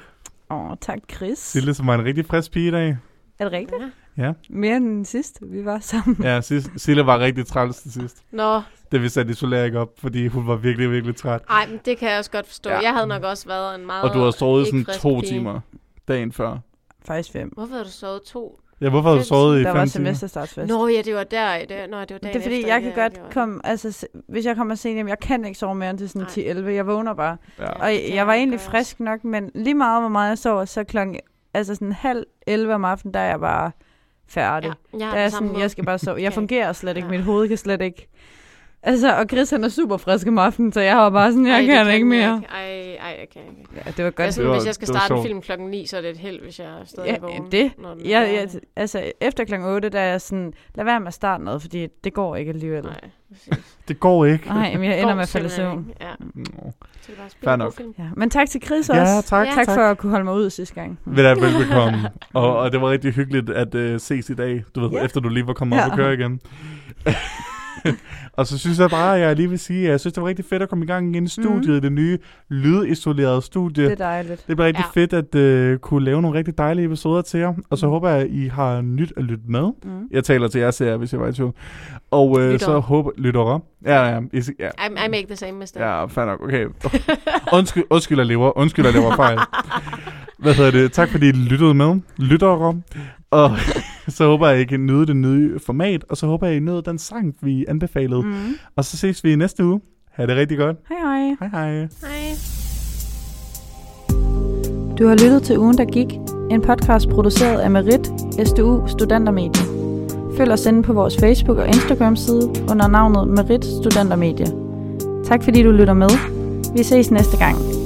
Åh, tak Chris. Sille, som var en rigtig frisk pige i dag. Er det rigtigt? Ja. Ja, Mere end den sidste, vi var sammen. ja sidst, Sille var rigtig træls til sidst. Nå, Det vi satte isolering op, fordi hun var virkelig, virkelig træt. ej, men det kan jeg også godt forstå. Ja. Jeg havde nok også været en meget Og du har sovet sådan to pige. timer dagen før. Faktisk fem. Hvorfor har du sovet to? Ja, hvorfor har du sovet i Der var fem timer? semesterstartsfest. Nå ja, det var der. Det, nå, det var dagen Det er fordi, efter, jeg kan ja, godt var- komme, altså se- hvis jeg kommer sent hjem, jeg kan ikke sove mere end til sådan Nej. 10-11, jeg vågner bare. Ja. Og det kan jeg var jeg egentlig godt. frisk nok, men lige meget hvor meget jeg sover, så klokken, altså sådan halv 11 om aftenen, der er jeg bare færdig. Ja, jeg, har Der er det samme sådan, jeg skal bare sove. Jeg Okay. fungerer slet ikke, Ja. mit hoved kan slet ikke. Altså, og Chris han er super frisk om aftenen, så jeg var bare sådan, jeg Ej, det kan, ikke mere. ikke. Ej, ej, jeg kan ikke. Ja, det var godt. Jeg Det var- hvis jeg skal det starte en film klokken 9, så er det et held, hvis jeg er stadig Ja, vågen. det. når den Jeg, jeg, færdig. altså, efter klokken 8, der er jeg sådan, lad være med at starte noget, fordi det går ikke alligevel. Nej, præcis. Det går ikke. Nej, men jeg ender Går med at falde søvn. Ja, Nå. så det er bare nok. film. Ja. Men tak til Chris Ja, også. tak, Ja. tak tak. for at kunne holde mig ud sidste gang. Vel er velbekomme. og, og det var rigtig hyggeligt at uh, ses i dag, du ved, Ja. efter du lige var kommet op Ja. og køre igen. og så synes jeg bare, at jeg lige vil sige, at jeg synes, det var rigtig fedt at komme i gang igen i studiet, Mhm. det nye lydisolerede studie. Det er dejligt. Det bliver rigtig Ja. fedt at uh, kunne lave nogle rigtig dejlige episoder til jer. Og så Mm. håber jeg, at I har nyt at lytte med. Mm. Jeg taler til jer, ser hvis jeg var i tvivl. Og uh, Lyttere. så håber... Lyttere. Ja, ja. I, ja. I, I make the same mistake. Ja, fair nok. Okay. Undskyld, undskyld, jeg lever. Undskyld, jeg lever fejl. Hvad hedder det? Tak fordi I lyttede med. Lyttere. Og så håber jeg, I kan nyde det nye format. Og så håber jeg, I nød den sang, vi anbefalede. Mm. Og så ses vi i næste uge. Ha' det rigtig godt. Hej hej. Hej hej. Hej. Du har lyttet til Ugen, der gik. En podcast produceret af Merit, SDU Studentermedie. Følg os inde på vores Facebook- og Instagram-side under navnet Merit Studentermedie. Tak fordi du lytter med. Vi ses næste gang.